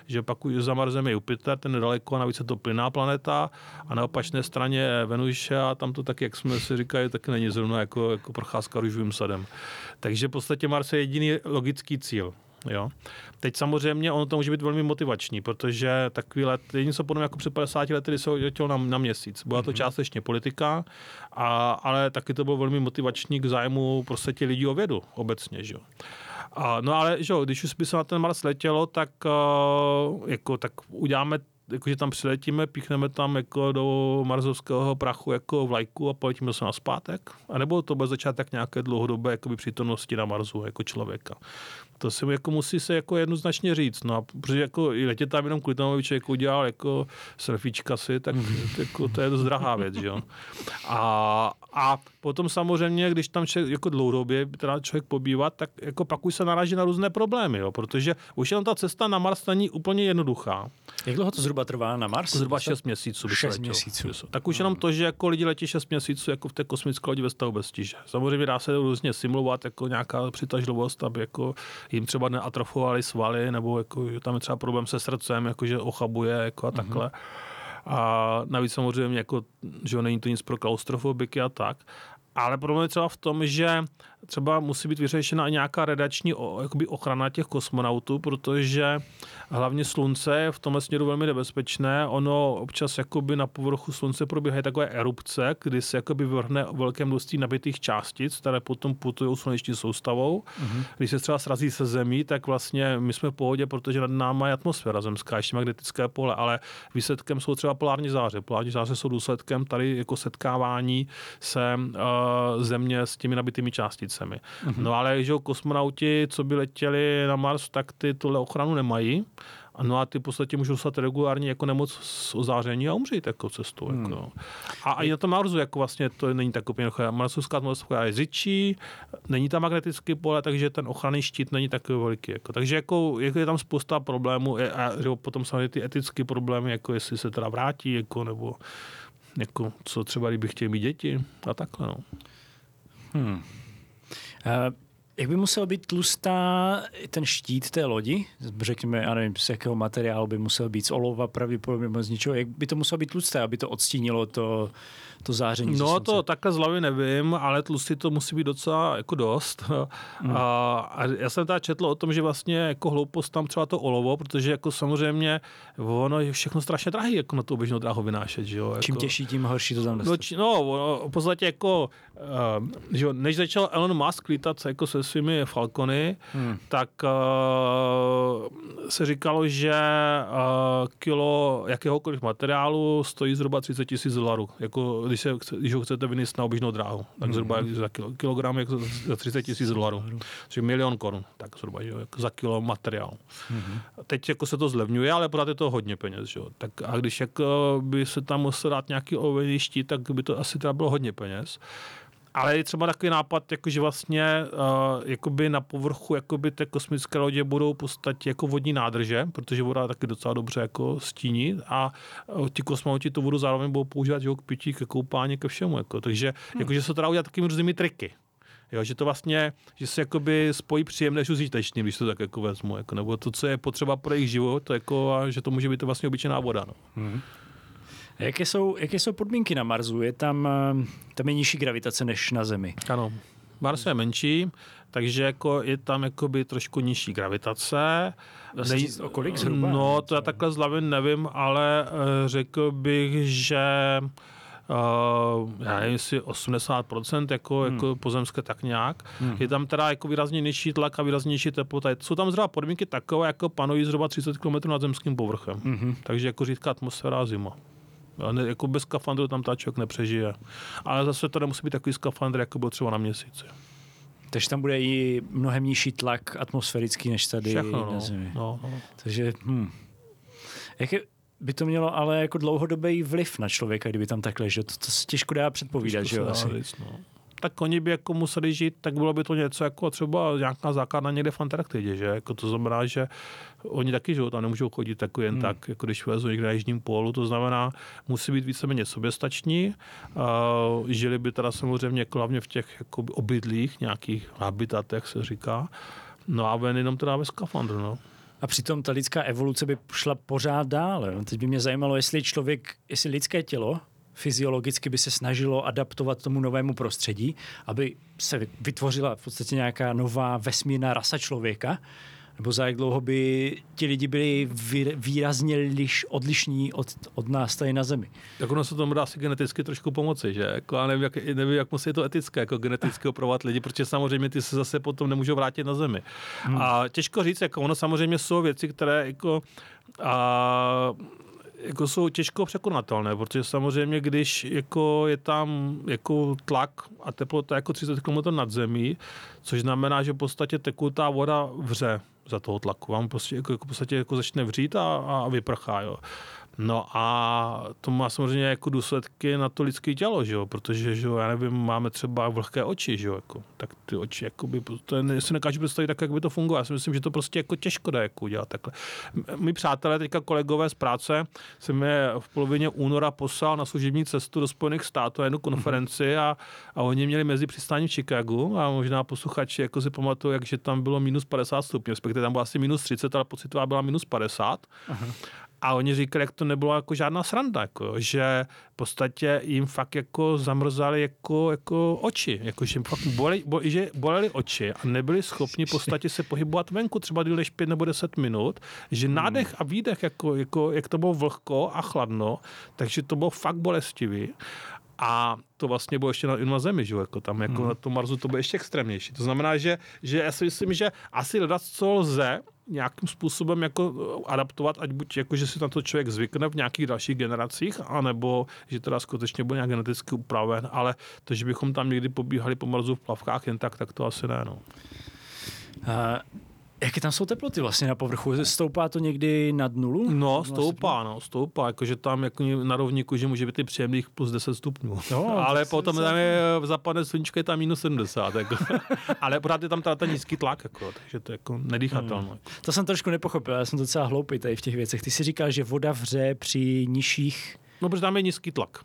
že pak už za Marzem je Jupiter, ten nedaleko a navíc je to plynná planeta a na opačné straně je Venus a tam to tak, jak jsme si říkali, taky není zrovna jako, jako procházka růžovým sadem. Takže v podstatě Mars je jediný logický cíl. Jo. Teď samozřejmě ono to může být velmi motivační, protože takový let, jediný co podobně jako před 50 lety, kdy se letěl na, na měsíc. Byla to mm-hmm. částečně politika, a, ale taky to bylo velmi motivační k zájmu prostě lidí o vědu obecně. Že? A, no ale že, když už by se na ten Mars letělo, tak, uh, jako, tak uděláme jakože tam přiletíme, píchneme tam jako do marzovského prachu jako vlajku a poletíme se na zpátek? A nebo to bude začátek nějaké dlouhodobé jakoby, přítomnosti na Marsu jako člověka? To si jako musí se jako jednoznačně říct. No a protože jako i letět tam jenom kvůli tomu, aby člověk udělal jako surfička si, tak jako to je dost drahá věc, že jo. A, a potom samozřejmě, když tam člověk jako dlouhodobě teda člověk pobývá, tak jako pak už se naráží na různé problémy, jo, protože už jenom ta cesta na Mars není úplně jednoduchá. Jak dlouho to zhruba trvá na Mars? Zhruba 6 měsíců. 6 měsíců. Tak už jenom to, že jako lidi letí 6 měsíců jako v té kosmické lodi ve stavu bez tíže. Samozřejmě dá se různě simulovat jako nějaká přitažlivost, aby jako jim třeba neatrofovali svaly, nebo jako, že tam je třeba problém se srdcem, jako že ochabuje jako a takhle. Mm-hmm. A navíc samozřejmě, jako, že není to nic pro klaustrofobiky a tak. Ale problém je třeba v tom, že třeba musí být vyřešena nějaká redační jakoby ochrana těch kosmonautů, protože hlavně slunce je v tomhle směru velmi nebezpečné. Ono občas jakoby na povrchu slunce probíhají takové erupce, kdy se jakoby vrhne velké množství nabitých částic, které potom putují sluneční soustavou. Mm-hmm. Když se třeba srazí se zemí, tak vlastně my jsme v pohodě, protože nad námi je atmosféra zemská, ještě magnetické pole, ale výsledkem jsou třeba polární záře. Polární záře jsou důsledkem tady jako setkávání se uh, země s těmi nabitými částicemi. Mm-hmm. No ale že kosmonauti, co by letěli na Mars, tak ty tuhle ochranu nemají no a ty v podstatě můžou dostat regulárně jako nemoc z ozáření a umřít jako cestou. Hmm. Jako. A, i na tom Marsu jako vlastně to není tak úplně Marsovská atmosféra je řidčí, není tam magnetické pole, takže ten ochranný štít není takový veliký. Jako. Takže jako, jako je tam spousta problémů a, a potom samozřejmě ty etické problémy, jako jestli se teda vrátí, jako, nebo jako, co třeba, kdyby chtěli mít děti a takhle. No. Hmm. Uh, jak by musel být tlustá ten štít té lodi? Řekněme, já nevím, z jakého materiálu by musel být, z olova pravděpodobně z ničeho. Jak by to muselo být tlusté, aby to odstínilo to, to záření? No to takhle z hlavy nevím, ale tlustý to musí být docela jako dost. Hmm. A, a já jsem teda četl o tom, že vlastně jako hloupost tam třeba to olovo, protože jako samozřejmě ono je všechno strašně drahý jako na tu běžnou dráhu vynášet. Že jo? Jako, Čím těžší, tím horší to tam no, či, no, v podstatě jako, uh, že jo, než začal Elon Musk lítat jako se svými Falcony, hmm. tak uh, se říkalo, že uh, kilo jakéhokoliv materiálu stojí zhruba 30 tisíc dolarů. Jako když, se, když ho chcete vyníst na oběžnou dráhu, tak zhruba mm-hmm. za kilo, kilogram jako za 30 tisíc dolarů. Což milion korun, tak zhruba, že, jako za kilo materiálu. Mm-hmm. Teď jako se to zlevňuje, ale pořád je to hodně peněz. Že? Tak a když jako by se tam musel dát nějaký ovený štít, tak by to asi teda bylo hodně peněz. Ale je třeba takový nápad, jako že vlastně uh, jakoby na povrchu jakoby té kosmické lodě budou v podstatě jako vodní nádrže, protože voda taky docela dobře jako stíní a uh, ti kosmonauti tu vodu zároveň budou používat že, k pití, ke koupání, ke všemu. Jako. Takže hmm. jakože se to dá udělat takovými různými triky. Jo, že to vlastně, že se jakoby spojí příjemné s užitečným, když to tak jako vezmu, jako, nebo to, co je potřeba pro jejich život, to jako, a že to může být to vlastně obyčejná voda. No. Hmm. Jaké jsou, jaké jsou podmínky na Marsu? Je tam, eh, tam je nižší gravitace než na Zemi. Ano. Mars je menší, takže jako je tam jakoby trošku nižší gravitace. Nej... O kolik zhruba? No, to já takhle z hlavy nevím, ale uh, řekl bych, že Uh, já nevím, jestli 80% jako, hmm. jako pozemské tak nějak. Hmm. Je tam teda jako výrazně nižší tlak a výrazně nižší teplota. Jsou tam zhruba podmínky takové, jako panují zhruba 30 km nad zemským povrchem. Hmm. Takže jako řídká atmosféra a zima. Ne, jako bez skafandru tam ta člověk nepřežije. Ale zase to nemusí být takový skafandr, jako byl třeba na měsíci. Takže tam bude i mnohem nižší tlak atmosférický než tady Všechno, na no. Zemi. No, no. Takže hm. Jak je, by to mělo ale jako dlouhodobý vliv na člověka, kdyby tam takhle žil. To, to se těžko dá předpovídat, těžko že jo? Asi. Říct, no tak oni by jako museli žít, tak bylo by to něco jako třeba nějaká základna někde v Antarktidě, že? Jako to znamená, že oni taky žijou, tam nemůžou chodit jako jen hmm. tak, jako když vezou někde na jižním pólu, to znamená, musí být víceméně soběstační, uh, žili by teda samozřejmě jako hlavně v těch jako obydlých nějakých habitatech, se říká, no a ven jenom teda ve skafandru, no. A přitom ta lidská evoluce by šla pořád dále. No, teď by mě zajímalo, jestli člověk, jestli lidské tělo fyziologicky by se snažilo adaptovat tomu novému prostředí, aby se vytvořila v podstatě nějaká nová vesmírná rasa člověka, nebo za jak dlouho by ti lidi byli výrazně liš, odlišní od, od nás tady na Zemi. Tak ono se tomu dá si geneticky trošku pomoci, že? Jako, já nevím, jak, nevím, jak musí to etické, jako geneticky opravovat lidi, protože samozřejmě ty se zase potom nemůžou vrátit na Zemi. Hmm. A těžko říct, jako ono samozřejmě jsou věci, které jako a, jako jsou těžko překonatelné, protože samozřejmě, když jako je tam jako tlak a teplota jako 30 km nad zemí, což znamená, že v podstatě tekutá voda vře za toho tlaku. Vám prostě jako, jako v podstatě jako začne vřít a, a vyprchá. Jo. No a to má samozřejmě jako důsledky na to lidské tělo, že jo? protože že jo, já nevím, máme třeba vlhké oči, že jo? Jako, tak ty oči, jakoby, to je, si nekážu představit tak, jak by to fungovalo. Já si myslím, že to prostě jako těžko dá jako udělat takhle. My přátelé, teďka kolegové z práce, jsem je v polovině února poslal na služební cestu do Spojených států na jednu konferenci a, a oni měli mezi přistání v Chicagu a možná posluchači jako si pamatují, jak že tam bylo minus 50 stupňů, respektive tam bylo asi minus 30, ale pocitová byla minus 50. Aha. A oni říkali, jak to nebylo jako žádná sranda, jako, že v podstatě jim fakt jako zamrzali jako, jako oči, jako, že fakt boleli, bo, že boleli oči a nebyli schopni v podstatě se pohybovat venku třeba díl než pět nebo deset minut, že hmm. nádech a výdech, jako, jako, jak to bylo vlhko a chladno, takže to bylo fakt bolestivý. A to vlastně bylo ještě na, na Zemi, že? Jako tam jako hmm. na tom Marsu to bylo ještě extrémnější. To znamená, že, že já si myslím, že asi hledat, co lze, nějakým způsobem jako eh, adaptovat, ať buď jako, že si na to člověk zvykne v nějakých dalších generacích, anebo že teda skutečně bude nějak geneticky upraven, ale to, že bychom tam někdy pobíhali po Marsu v plavkách jen tak, tak to asi ne. No. Uh, Jaké tam jsou teploty vlastně na povrchu? Stoupá to někdy nad nulu? No, stoupá, no, stoupá, jakože tam jako na rovníku, že může být i příjemných plus 10 stupňů. No, Ale potom tam je zapadne sluníčko, je tam minus 70, jako. Ale pořád je tam ta, ta nízký tlak, jako, takže to je jako nedýchatelné. Hmm. To jsem trošku nepochopil, já jsem docela hloupý tady v těch věcech. Ty si říkal, že voda vře při nižších... No, protože tam je nízký tlak.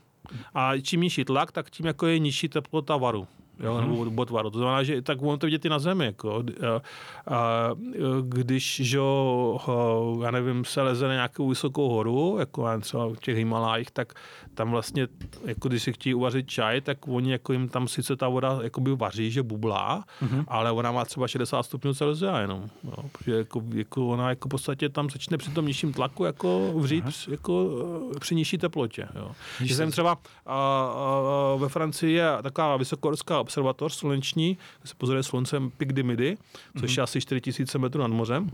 A čím nižší tlak, tak tím jako je nižší teplota varu jo, nebo mhm. bod varu. To znamená, že tak on to vidět i na zemi. Jako. A, a, když, že, já nevím, se leze na nějakou vysokou horu, jako třeba v těch Himalájích, tak tam vlastně, jako když si chtějí uvařit čaj, tak oni jako jim tam sice ta voda jakoby vaří, že bublá, mm-hmm. ale ona má třeba 60 stupňů Celsia jenom. Jo, protože jako, jako ona jako v podstatě tam začne při tom nižším tlaku jako vřít Aha. jako při nižší teplotě. Jo. Když jsem třeba a, a, ve Francii je taková vysokohorská observatoř sluneční, kde se pozoruje sluncem de Midi, což mm-hmm. je asi 4000 metrů nad mořem,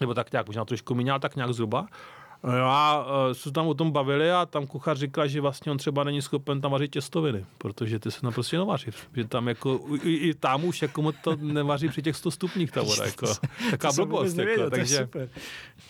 nebo tak nějak, možná trošku méně, tak nějak zhruba. A uh, se tam o tom bavili a tam kuchař říkal, že vlastně on třeba není schopen tam vařit těstoviny, protože ty se tam prostě nevaří. Že tam jako, i, i tam už jako to nevaří při těch 100 stupních ta voda. Jako, taká blbost. Jako, takže... super.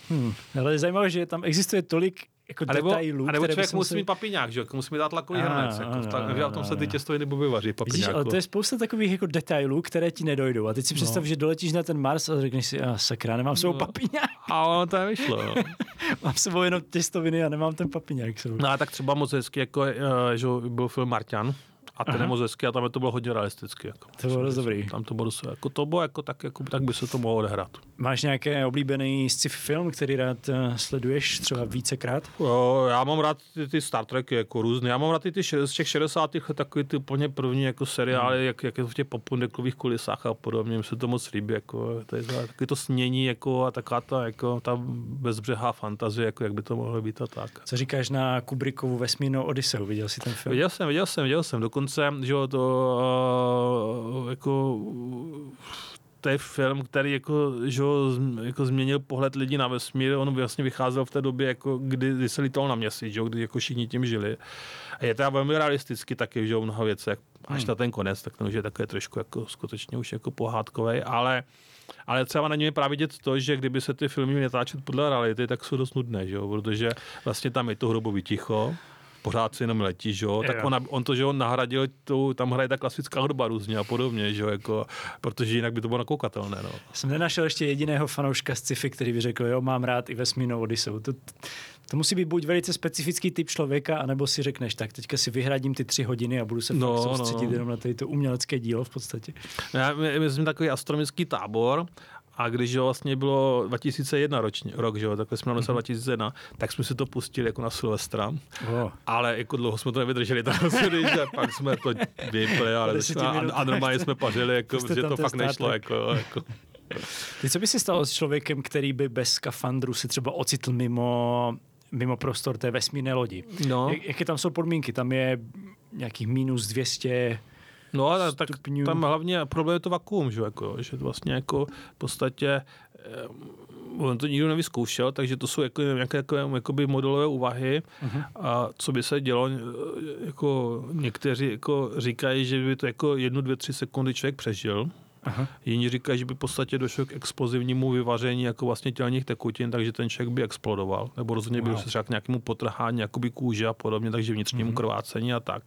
Hmm. Ale je zajímavé, že tam existuje tolik jako a nebo, detailů. A nebo člověk musí mít papiňák, že musí mít dát tlakový hrnec. Jako, takže v tom se ty těstoviny boby vaří. Vidíš, ale to je spousta takových jako detailů, které ti nedojdou. A teď si no. představ, že doletíš na ten Mars a řekneš si, a sakra, nemám svou no. papiňák. A ono to vyšlo. No. mám sebou jenom těstoviny a nemám ten papiňák. No a tak třeba moc hezky, jako, uh, že byl film Marťan, a ten je moc hezký a tam je to bylo hodně realisticky. Jako. To bylo dost dobrý. Tam to bylo, jako to bylo jako, tak, jako, tak by se to mohlo odehrát. Máš nějaký oblíbený sci-fi film, který rád uh, sleduješ třeba vícekrát? Jo, já mám rád ty, ty Star Treky jako různé. Já mám rád ty, ty z těch 60. takový ty úplně první jako seriály, hmm. jak, jak je to v těch popundeklových kulisách a podobně. Mně se to moc líbí. Jako, to je takový to snění jako, a taková ta, jako, ta bezbřehá fantazie, jako, jak by to mohlo být a tak. Co říkáš na Kubrickovu vesmírnou Odiseu? Viděl jsi ten film? Viděl jsem, viděl jsem, viděl jsem. Dokonce, že to uh, jako to je film, který jako, že jako změnil pohled lidí na vesmír. On vlastně vycházel v té době, jako, kdy, kdy se lítalo na měsíc, že, kdy jako všichni tím žili. A je to velmi realisticky taky, že v mnoha věcech. Až hmm. na ten konec, tak ten už je také trošku jako, skutečně už jako pohádkový, ale ale třeba na něm je právě vidět to, že kdyby se ty filmy natáčet podle reality, tak jsou dost nudné, že jo? protože vlastně tam je to hrobový ticho, pořád si jenom letí, že jo? tak on, on, to, že on nahradil, tu, tam hraje ta klasická hudba různě a podobně, že jo? Jako, protože jinak by to bylo nakoukatelné. No. Jsem nenašel ještě jediného fanouška z sci-fi, který by řekl, jo, mám rád i vesmírnou Odiseu. To, to musí být buď velice specifický typ člověka, anebo si řekneš, tak teďka si vyhradím ty tři hodiny a budu se no, soustředit no. jenom na to umělecké dílo v podstatě. Já myslím takový astronomický tábor a když jo, vlastně bylo 2001 ročně, rok, že jo, takhle jsme mm-hmm. 2001, tak jsme si to pustili jako na Silvestra, oh. ale jako dlouho jsme to nevydrželi, tak že pak jsme to vypli ale a, a, normálně jsme pařili, jako, že to fakt nešlo. Jako, jako. Ty co by si stalo s člověkem, který by bez skafandru se třeba ocitl mimo mimo prostor té vesmírné lodi. No. Jak, jaké tam jsou podmínky? Tam je nějakých minus 200 No ale tak tam hlavně problém je to vakuum, že, jako, že to vlastně jako v podstatě eh, on to nikdo nevyzkoušel, takže to jsou jako nějaké jako, jakoby modelové úvahy uh-huh. a co by se dělo, eh, jako někteří jako říkají, že by to jako jednu, dvě, tři sekundy člověk přežil, Aha. Jiní říkají, že by v podstatě došlo k explozivnímu vyvaření jako vlastně tělních tekutin, takže ten člověk by explodoval. Nebo rozhodně wow. by se třeba k nějakému potrhání jakoby kůže a podobně, takže vnitřnímu mm-hmm. krvácení a tak.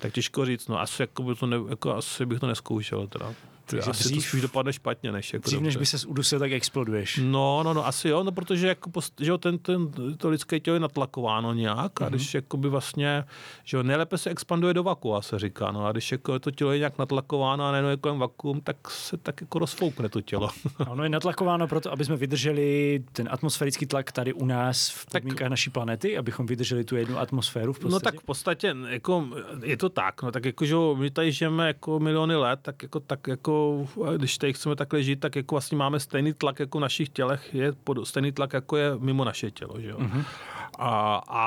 Tak těžko říct, no asi, jako by to ne, jako asi bych to neskoušel teda. Takže asi dřív, to spíš dopadne špatně, než jako Dřív, než by se udusil, tak exploduješ. No, no, no, asi jo, no, protože jako, že jo, ten, ten, to lidské tělo je natlakováno nějak mm-hmm. a mhm. když jako by vlastně, že jo, nejlépe se expanduje do vakua, se říká, no a když jako to tělo je nějak natlakováno a nejenom je kolem vakuum, tak se tak jako rozfoukne to tělo. A ono je natlakováno proto, aby jsme vydrželi ten atmosférický tlak tady u nás v podmínkách tak, naší planety, abychom vydrželi tu jednu atmosféru v podstatě. No tak v podstatě jako, je to tak, no tak jako, že my tady žijeme jako miliony let, tak jako, tak jako když tady chceme takhle žít, tak jako vlastně máme stejný tlak jako v našich tělech, je pod, stejný tlak jako je mimo naše tělo. Že jo? Mm-hmm. A, a,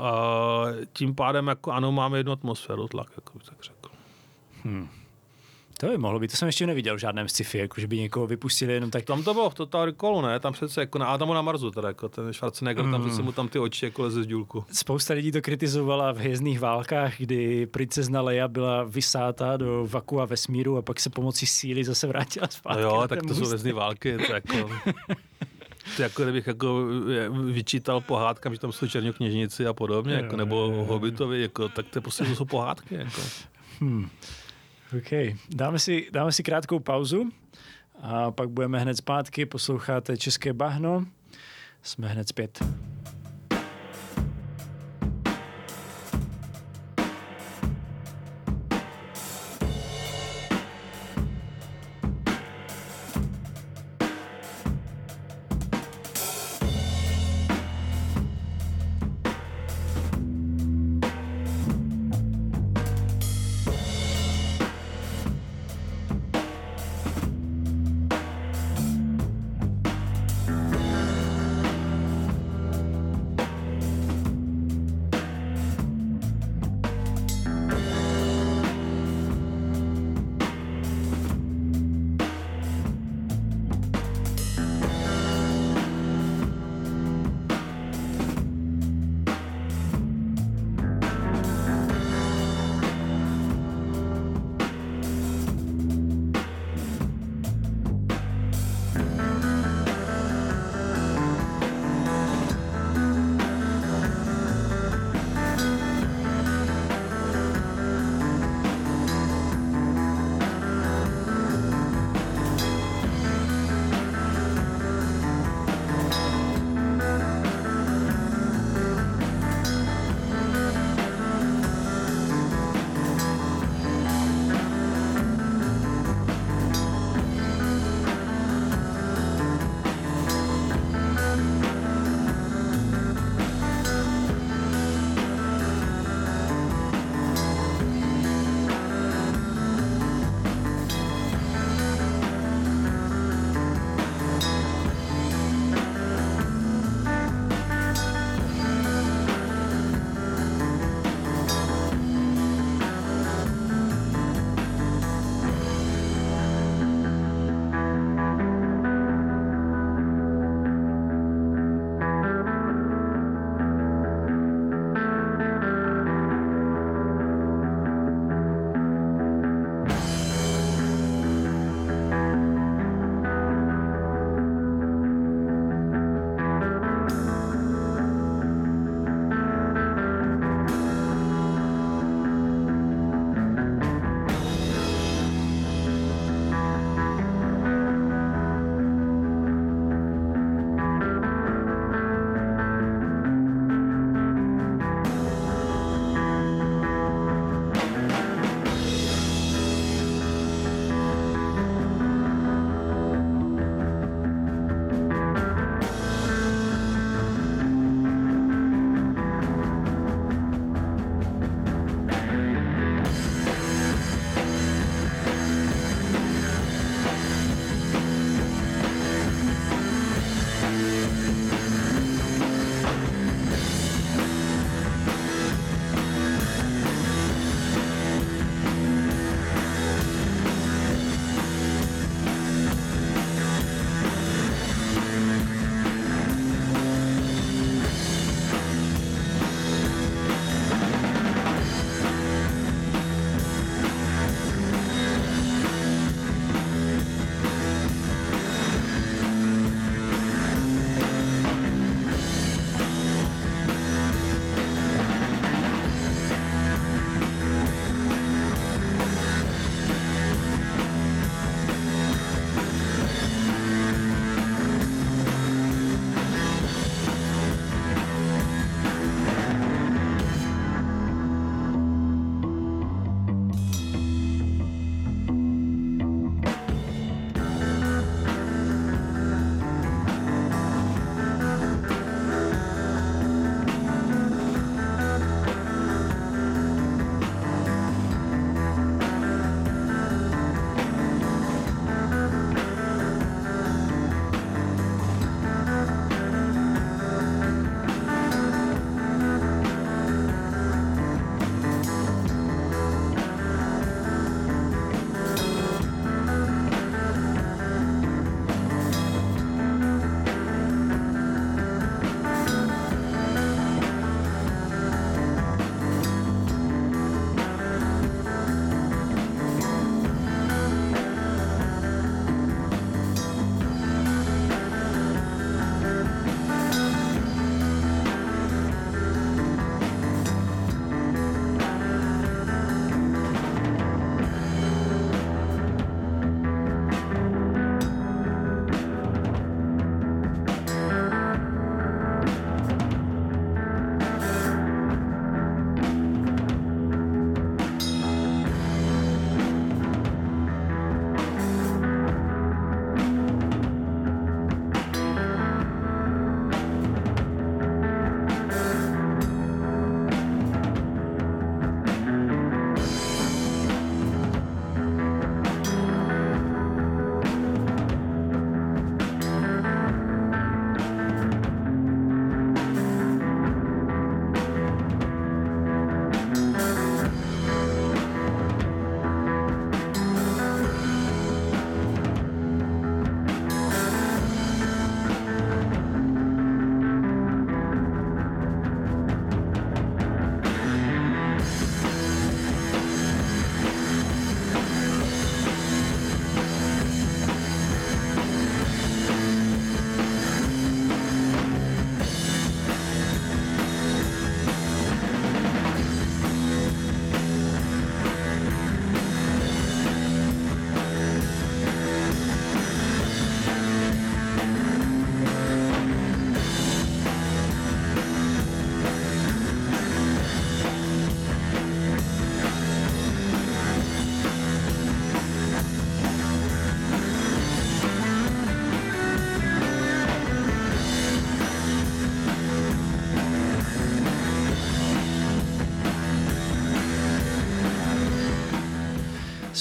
a tím pádem jako ano, máme jednu atmosféru tlak, jako bych tak řekl. Hmm. To by mohlo být, to jsem ještě neviděl v žádném sci-fi, jako že by někoho vypustili jenom tak. Tam to bylo v Total Recallu, ne? Tam přece jako na Adamu na Marsu, teda jako ten Schwarzenegger, mm. tam přece mu tam ty oči jako leze z důlku. Spousta lidí to kritizovala v hvězdných válkách, kdy princezna Leia byla vysáta do vakua vesmíru a pak se pomocí síly zase vrátila zpátky. No jo, tak to jsou hvězdné války, to jako... To jako kdybych jako vyčítal pohádkám, že tam jsou černokněžníci a podobně, jako, nebo hobitovi, jako, tak to prostě to jsou pohádky. Jako. Hmm. OK. Dáme si, dáme si krátkou pauzu a pak budeme hned zpátky. Posloucháte České bahno. Jsme hned zpět.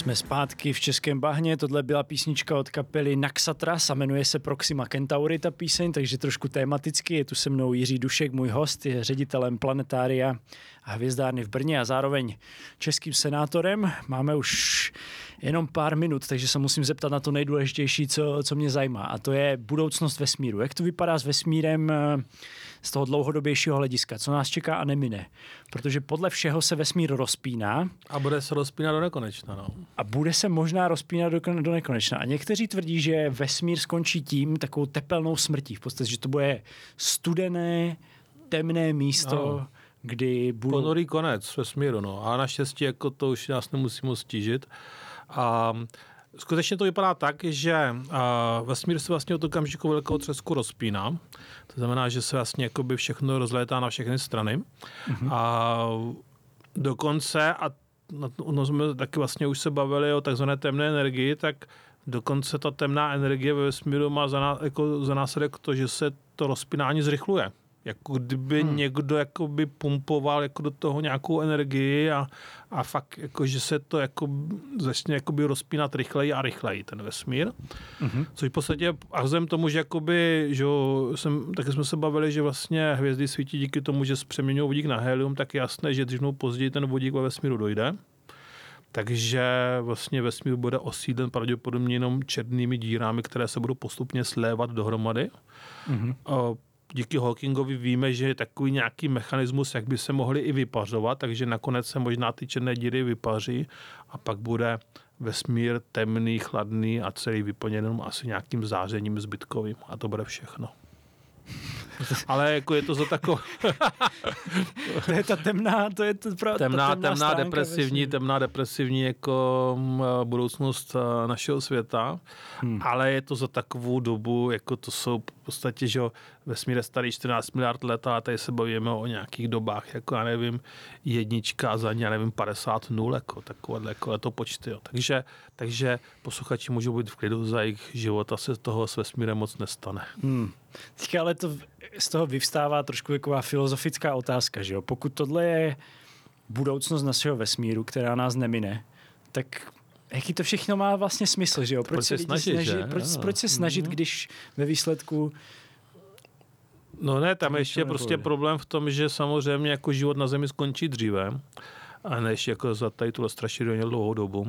Jsme zpátky v Českém bahně, tohle byla písnička od kapely Naxatras a jmenuje se Proxima Centauri ta píseň, takže trošku tematicky. Je tu se mnou Jiří Dušek, můj host, je ředitelem planetária a hvězdárny v Brně a zároveň českým senátorem. Máme už jenom pár minut, takže se musím zeptat na to nejdůležitější, co, co mě zajímá a to je budoucnost vesmíru. Jak to vypadá s vesmírem z toho dlouhodobějšího hlediska, co nás čeká a nemine. Protože podle všeho se vesmír rozpíná. A bude se rozpínat do nekonečna. No. A bude se možná rozpínat do, do nekonečna. A někteří tvrdí, že vesmír skončí tím takovou tepelnou smrtí. V podstatě, že to bude studené, temné místo, no. kdy budou... Ponorý konec vesmíru, no. A naštěstí jako to už nás nemusíme stížit. A Skutečně to vypadá tak, že uh, vesmír se vlastně od okamžiku velkého třesku rozpíná. To znamená, že se vlastně jakoby všechno rozlétá na všechny strany. Mm-hmm. A dokonce, a no, jsme taky vlastně už se bavili o takzvané temné energii, tak dokonce ta temná energie ve vesmíru má za, ná, jako za následek to, že se to rozpínání zrychluje. Jako kdyby hmm. někdo jakoby pumpoval jako do toho nějakou energii a, a fakt jako, že se to jako začne jakoby rozpínat rychleji a rychleji ten vesmír. Hmm. Což v podstatě a vzhledem tomu, že jakoby, že jsem, taky jsme se bavili, že vlastně hvězdy svítí díky tomu, že přeměňují vodík na helium, tak je jasné, že dřív později ten vodík ve vesmíru dojde. Takže vlastně vesmír bude osídlen pravděpodobně jenom černými dírami, které se budou postupně slévat dohromady. Mm-hmm díky Hawkingovi víme, že je takový nějaký mechanismus, jak by se mohly i vypařovat, takže nakonec se možná ty černé díry vypaří a pak bude vesmír temný, chladný a celý vyplněn asi nějakým zářením zbytkovým a to bude všechno. Ale jako je to za takové... to je ta temná, to je to pra, temná, ta temná, temná depresivní, vesmír. temná depresivní jako budoucnost našeho světa, hmm. ale je to za takovou dobu, jako to jsou v podstatě, že vesmír starý 14 miliard let a tady se bavíme o nějakých dobách, jako já nevím, jednička za já nevím, 50 nul, jako takové jako to počty. Jo. Takže, takže posluchači můžou být v klidu za jejich život a se toho s vesmírem moc nestane. Hmm. Teďka ale to z toho vyvstává trošku taková filozofická otázka, že jo? Pokud tohle je budoucnost našeho vesmíru, která nás nemine, tak jaký to všechno má vlastně smysl, že jo? Proč, proč se snažit, snaží, že? Proč, proč se snažit, mhm. když ve výsledku No ne, tam ještě je prostě problém v tom, že samozřejmě jako život na Zemi skončí dříve, a než jako za tady tuhle strašidelně dlouhou dobu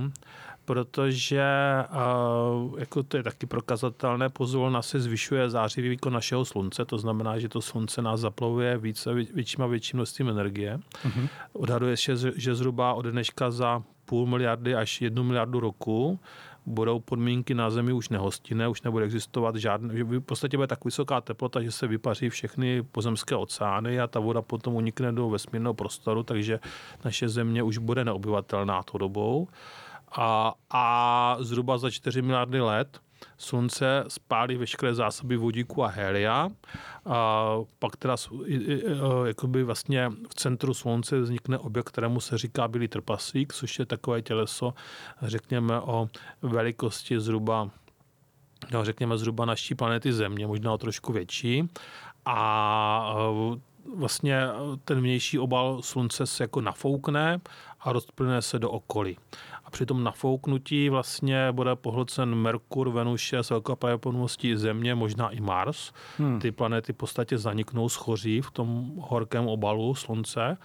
protože uh, jako to je taky prokazatelné, pozvolna se zvyšuje zářivý výkon našeho slunce, to znamená, že to slunce nás zaplavuje více, větším a větším množstvím energie. Uh-huh. Odhaduje se, že zhruba od dneška za půl miliardy až jednu miliardu roku budou podmínky na Zemi už nehostinné, už nebude existovat žádné, že v podstatě bude tak vysoká teplota, že se vypaří všechny pozemské oceány a ta voda potom unikne do vesmírného prostoru, takže naše Země už bude neobyvatelná tou dobou a, a zhruba za 4 miliardy let slunce spálí veškeré zásoby vodíku a helia. A pak teda jakoby vlastně v centru slunce vznikne objekt, kterému se říká bílý trpaslík, což je takové těleso, řekněme, o velikosti zhruba no, řekněme zhruba naší planety Země, možná o trošku větší. A vlastně ten vnější obal slunce se jako nafoukne a rozplyne se do okolí při tom nafouknutí vlastně bude pohlcen Merkur, Venuše s velkou pravděpodobností Země, možná i Mars. Hmm. Ty planety v podstatě zaniknou, schoří v tom horkém obalu Slunce.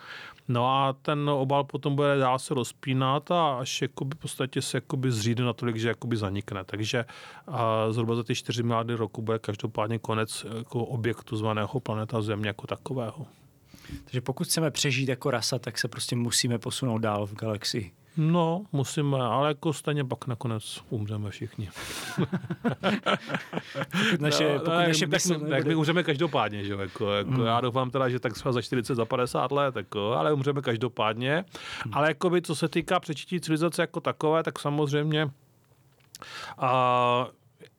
No a ten obal potom bude dál se rozpínat a až jakoby v podstatě se jakoby zřídne natolik, že jakoby zanikne. Takže a zhruba za ty 4 miliardy roku bude každopádně konec jako objektu zvaného planeta Země jako takového. Takže pokud chceme přežít jako rasa, tak se prostě musíme posunout dál v galaxii. No, musíme, ale jako stejně pak nakonec umřeme všichni. naše, no, pokud ne, naše tak, tak, tak my umřeme každopádně, že jako, jako mm. já doufám teda, že tak třeba za 40, za 50 let, jako, ale umřeme každopádně. Mm. Ale jakoby, co se týká přečítí civilizace jako takové, tak samozřejmě a,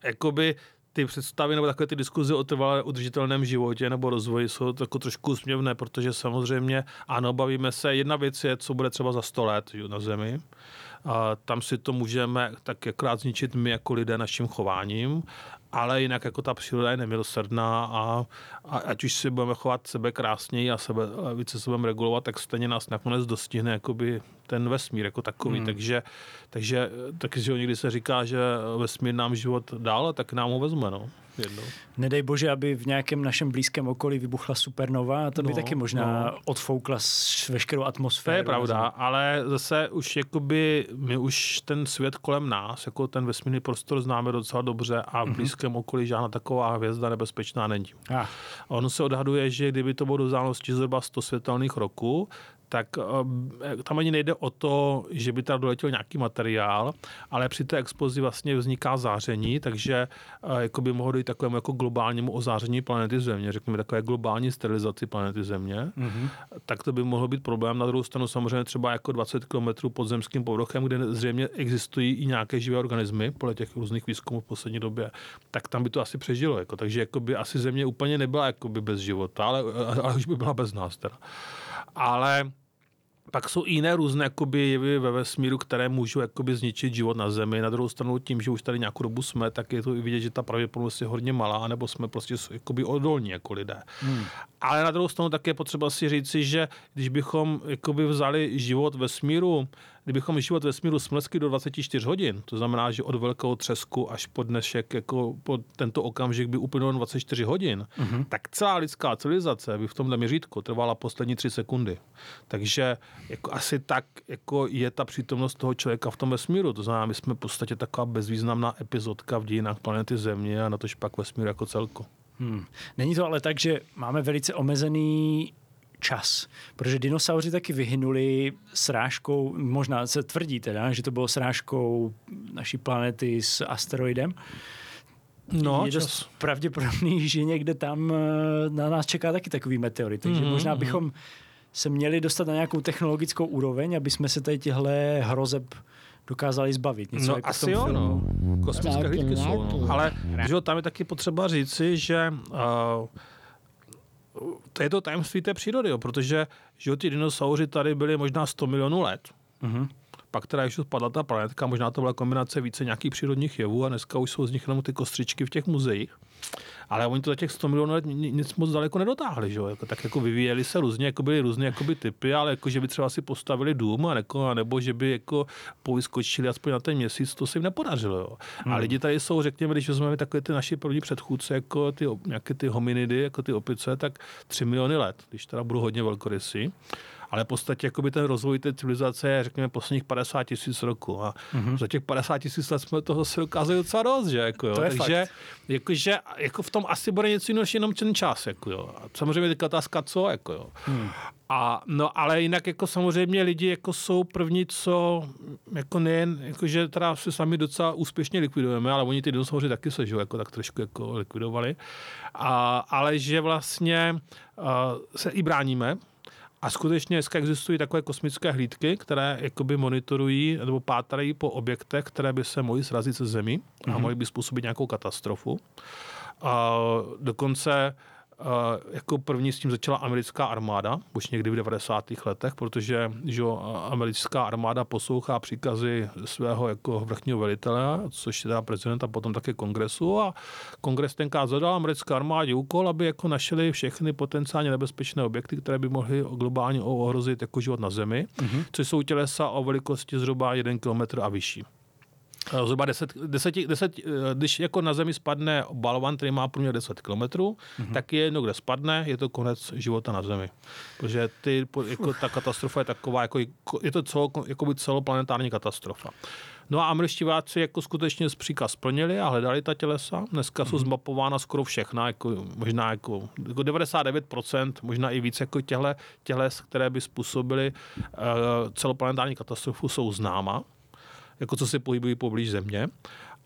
jakoby ty představy nebo takové ty diskuze o trvalé udržitelném životě nebo rozvoji jsou jako trošku usměvné, protože samozřejmě, ano, bavíme se, jedna věc je, co bude třeba za 100 let na Zemi, a tam si to můžeme tak akorát zničit my jako lidé naším chováním, ale jinak jako ta příroda je nemilosrdná a, a ať už si budeme chovat sebe krásněji a sebe, a více se budeme regulovat, tak stejně nás nakonec dostihne jakoby ten vesmír jako takový. Hmm. Takže, takže, takže někdy se říká, že vesmír nám život dál, tak nám ho vezme. No jednou. Nedej bože, aby v nějakém našem blízkém okolí vybuchla supernova a to by no, taky možná no. odfoukla veškerou atmosféru. To je pravda, ale zase už jakoby my už ten svět kolem nás, jako ten vesmírný prostor známe docela dobře a v mhm. blízkém okolí žádná taková hvězda nebezpečná není. Ah. Ono se odhaduje, že kdyby to bylo do vzdálenosti zhruba 100 světelných roků, tak eh, tam ani nejde o to, že by tam doletěl nějaký materiál, ale při té expozi vlastně vzniká záření, takže eh, jako by mohlo dojít takovému jako globálnímu ozáření planety Země, řekněme takové globální sterilizaci planety Země, mm-hmm. tak to by mohlo být problém. Na druhou stranu samozřejmě třeba jako 20 km pod zemským povrchem, kde zřejmě existují i nějaké živé organismy podle těch různých výzkumů v poslední době, tak tam by to asi přežilo. Jako, takže jako by asi Země úplně nebyla jako by bez života, ale, ale už by byla bez nás teda. Ale pak jsou i jiné různé jakoby, jevy ve vesmíru, které můžou jakoby, zničit život na Zemi. Na druhou stranu tím, že už tady nějakou dobu jsme, tak je to i vidět, že ta pravděpodobnost je hodně malá, nebo jsme prostě jakoby, odolní jako lidé. Hmm. Ale na druhou stranu také je potřeba si říci, že když bychom jakoby, vzali život vesmíru kdybychom život ve smíru smlsky do 24 hodin, to znamená, že od velkého třesku až po dnešek, jako po tento okamžik by uplynulo 24 hodin, mm-hmm. tak celá lidská civilizace by v tomhle měřítku trvala poslední 3 sekundy. Takže jako asi tak jako je ta přítomnost toho člověka v tom vesmíru. To znamená, my jsme v podstatě taková bezvýznamná epizodka v dějinách planety Země a na tož pak vesmír jako celko. Hmm. Není to ale tak, že máme velice omezený čas. Protože dinosauři taky vyhynuli srážkou, možná se tvrdí teda, že to bylo srážkou naší planety s asteroidem. No, je dost čas. pravděpodobný, že někde tam eh, na nás čeká taky takový meteorit. Takže mm-hmm, možná mhm. bychom se měli dostat na nějakou technologickou úroveň, aby jsme se tady těhle hrozeb dokázali zbavit. Něco no jako asi jo, no. Kosmické hlídky jsou, no. Ale že tam je taky potřeba říci, že uh, to je to tajemství té přírody, jo, protože že ty dinosauři tady byly možná 100 milionů let. Mm-hmm. Pak teda ještě spadla ta planetka, možná to byla kombinace více nějakých přírodních jevů a dneska už jsou z nich jenom ty kostřičky v těch muzeích. Ale oni to za těch 100 milionů let nic moc daleko nedotáhli, že? Jako, tak jako vyvíjeli se různě, jako byly různé jakoby typy, ale jako, že by třeba si postavili dům, a jako, nebo že by jako povyskočili aspoň na ten měsíc, to se jim nepodařilo. Jo. Hmm. A lidi tady jsou, řekněme, když vezmeme takové ty naši první předchůdce, jako ty, nějaké ty hominidy, jako ty opice, tak 3 miliony let, když teda budu hodně velkorysý ale v podstatě jakoby ten rozvoj té civilizace je, řekněme, posledních 50 tisíc roku. A mm-hmm. za těch 50 tisíc let jsme toho se dokázali docela dost, že? Jako, jo. To je Takže jako, že, jako v tom asi bude něco jiného, jenom ten čas. Jako, jo. A samozřejmě je otázka, co. Jako, jo. Hmm. A, no, ale jinak jako samozřejmě lidi jako jsou první, co jako nejen, jako, že teda se sami docela úspěšně likvidujeme, ale oni ty dinosauři taky se, že, jako, tak trošku jako likvidovali. A, ale že vlastně uh, se i bráníme, a skutečně dneska existují takové kosmické hlídky, které jakoby monitorují nebo pátrají po objektech, které by se mohly srazit se Zemi mm-hmm. a mhm. mohly by způsobit nějakou katastrofu. A dokonce jako první s tím začala americká armáda, už někdy v 90. letech, protože že americká armáda poslouchá příkazy svého jako vrchního velitele, což je teda prezident a potom také kongresu a kongres tenkrát zadal americké armádě úkol, aby jako našli všechny potenciálně nebezpečné objekty, které by mohly globálně ohrozit jako život na Zemi, mm-hmm. což jsou tělesa o velikosti zhruba 1 km a vyšší. Eh, zhruba 10, 10, 10, když jako na Zemi spadne balvan, který má průměr 10 km, mm-hmm. tak je jedno, kde spadne, je to konec života na Zemi. Protože ty, jako, ta katastrofa je taková, jako, je to celo, jako by celoplanetární katastrofa. No a američtí vládci jako skutečně z příkaz splnili a hledali ta tělesa. Dneska mm-hmm. jsou mhm. zmapována skoro všechna, jako, možná jako, jako 99%, možná i víc jako těhle, těles, které by způsobily uh, celoplanetární katastrofu, jsou známa jako co se pohybují poblíž země.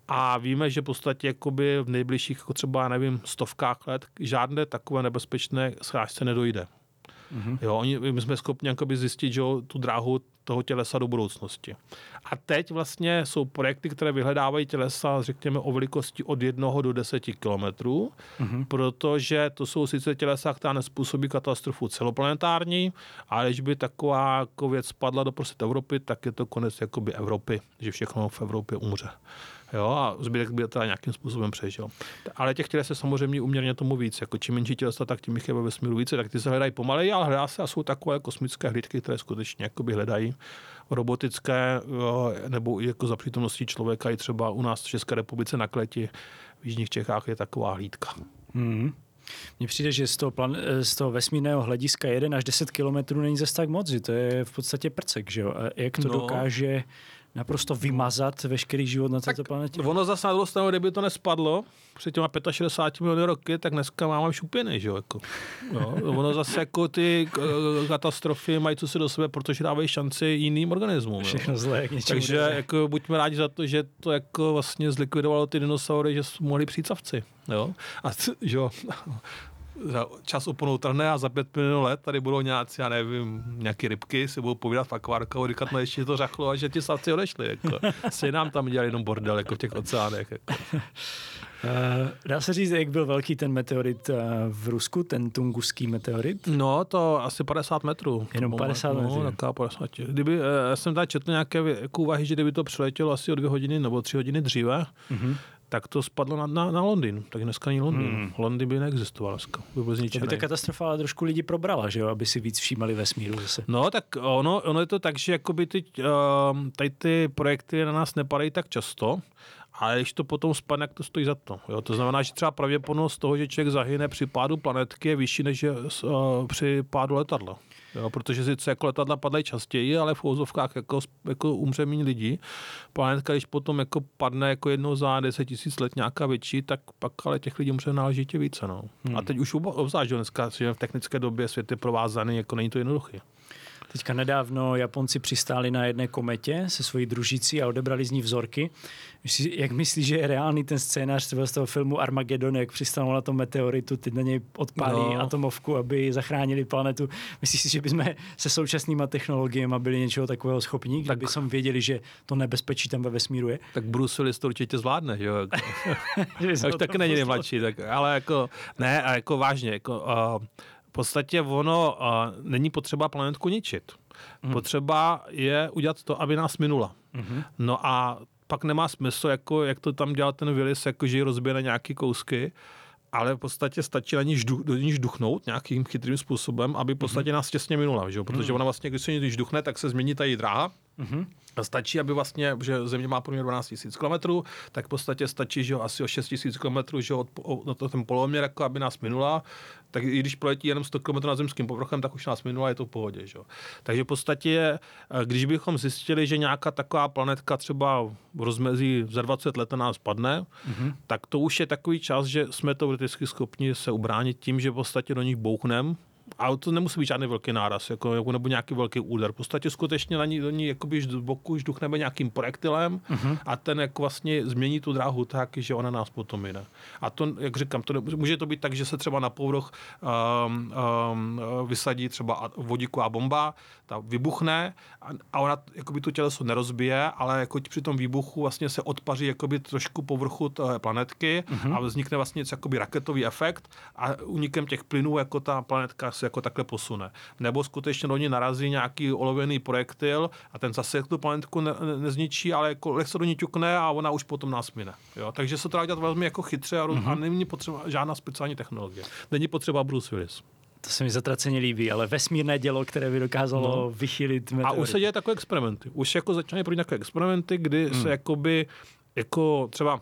A víme, že v podstatě jakoby v nejbližších, jako třeba, nevím, stovkách let, žádné takové nebezpečné schrážce nedojde. Mm-hmm. Jo, oni, my jsme schopni zjistit, že tu dráhu toho tělesa do budoucnosti. A teď vlastně jsou projekty, které vyhledávají tělesa, řekněme, o velikosti od 1 do 10 kilometrů, mm-hmm. protože to jsou sice tělesa, která nespůsobí katastrofu celoplanetární, ale když by taková jako věc spadla do prostě Evropy, tak je to konec jakoby Evropy, že všechno v Evropě umře jo, a zbytek by teda nějakým způsobem přežil. Ale těch těles se samozřejmě uměrně tomu víc. Jako čím menší tělesa, tak tím jich je ve vesmíru více, tak ty se hledají pomaleji, ale hledá se a jsou takové kosmické hlídky, které skutečně jakoby hledají robotické nebo i jako za přítomností člověka i třeba u nás v České republice na Kleti v Jižních Čechách je taková hlídka. Mm-hmm. Mně přijde, že z toho, plan, z toho vesmírného hlediska 1 až 10 kilometrů není zase tak moc, že to je v podstatě prcek, že jo? A jak to no. dokáže naprosto vymazat veškerý život na této planetě. Ono zase na druhou stranu, kdyby to nespadlo před těma 65 miliony roky, tak dneska máme šupiny, že jo? Jako. jo? Ono zase jako ty katastrofy mají co se do sebe, protože dávají šanci jiným organismům. Všechno zlé, k Takže jako, buďme rádi za to, že to jako vlastně zlikvidovalo ty dinosaury, že mohli přijít savci. Jo? A že jo, čas oponou trhne a za pět minut let tady budou nějací, já nevím, nějaký rybky, si budou povídat v akvárku a říkat, no ještě to řachlo a že ti savci odešli. Jako. Se nám tam dělali jenom bordel, jako v těch oceánech. Jako. Uh, dá se říct, jak byl velký ten meteorit uh, v Rusku, ten tunguský meteorit? No, to asi 50 metrů. Jenom 50 no, metrů? No, 50. Kdyby, uh, já jsem tady četl nějaké jako úvahy, že kdyby to přiletělo asi o dvě hodiny nebo tři hodiny dříve, uh-huh tak to spadlo na, na, na Londýn. Tak dneska není Londýn. Hmm. Londýn by neexistoval dneska. By byl to by ta katastrofa ale trošku lidi probrala, že jo? aby si víc všímali vesmíru zase. No tak ono, ono je to tak, že jakoby ty, uh, tady ty projekty na nás nepadají tak často, ale když to potom spadne, jak to stojí za to. Jo? To znamená, že třeba pravděpodobnost toho, že člověk zahyne při pádu planetky je vyšší než je, uh, při pádu letadla. Jo, protože sice jako letadla padají častěji, ale v úzovkách jako, jako umře méně lidí. Planetka, když potom jako padne jako jednou za 10 tisíc let nějaká větší, tak pak ale těch lidí umře náležitě více. No. Hmm. A teď už obzvlášť, že dneska že v technické době svět je provázaný, jako není to jednoduché. Teďka nedávno Japonci přistáli na jedné kometě se svojí družicí a odebrali z ní vzorky. Jak myslíš, že je reálný ten scénář z toho filmu Armageddon, jak přistálo na tom meteoritu, teď na něj odpálí no. atomovku, aby zachránili planetu. Myslíš si, že bychom se současnýma technologiemi byli něčeho takového schopní, kdyby tak... jsme věděli, že to nebezpečí tam ve vesmíru je? Tak Bruce Willis to určitě zvládne, jo. Už taky není nejmladší, tak, ale jako, ne, a jako vážně, jako, uh, podstatě ono uh, není potřeba planetku ničit. Mm. Potřeba je udělat to, aby nás minula. Mm-hmm. No a pak nemá smysl, jako, jak to tam dělal ten Willis, jako, že ji rozbije na nějaké kousky, ale v podstatě stačí na ní žduch, do ní žduchnout nějakým chytrým způsobem, aby v podstatě mm-hmm. nás těsně minula, že? protože mm. ona vlastně, když se ní žduchne, tak se změní ta její dráha mm-hmm. Stačí, aby vlastně, že země má průměr 12 000 km, tak v podstatě stačí, že asi o 6 000 km, že od, od, od ten poloměr, jako aby nás minula, tak i když proletí jenom 100 km nad zemským povrchem, tak už nás minula, je to v pohodě. Že? Takže v podstatě, eh, když bychom zjistili, že nějaká taková planetka třeba v rozmezí za 20 let na nás padne, mm-hmm. tak to už je takový čas, že jsme teoreticky schopni se ubránit tím, že v podstatě do nich bouchneme, a to nemusí být žádný velký náraz, jako, jako, nebo nějaký velký úder. V podstatě skutečně na ní, do ní jakoby z boku žduchneme nějakým projektilem uh-huh. a ten jako vlastně změní tu dráhu tak, že ona nás potom jde. A to, jak říkám, to, může to být tak, že se třeba na povrch um, um, vysadí třeba vodíková bomba, ta vybuchne a, a ona jakoby to těleso nerozbije, ale jako při tom výbuchu vlastně se odpaří jakoby trošku povrchu té planetky uh-huh. a vznikne vlastně něco jakoby raketový efekt a unikem těch plynů jako ta planetka se jako takhle posune. Nebo skutečně do ní narazí nějaký olověný projektil a ten zase tu planetku ne, ne, nezničí, ale jako se do ní ťukne a ona už potom nás mine. Jo? Takže se to dá dělat velmi jako chytře a, mm-hmm. a není potřeba žádná speciální technologie. Není potřeba Bruce Willis. To se mi zatraceně líbí, ale vesmírné dělo, které by dokázalo no. vychylit meteorit. A už se děje takové experimenty. Už jako začínají pro takové experimenty, kdy mm. se jakoby jako třeba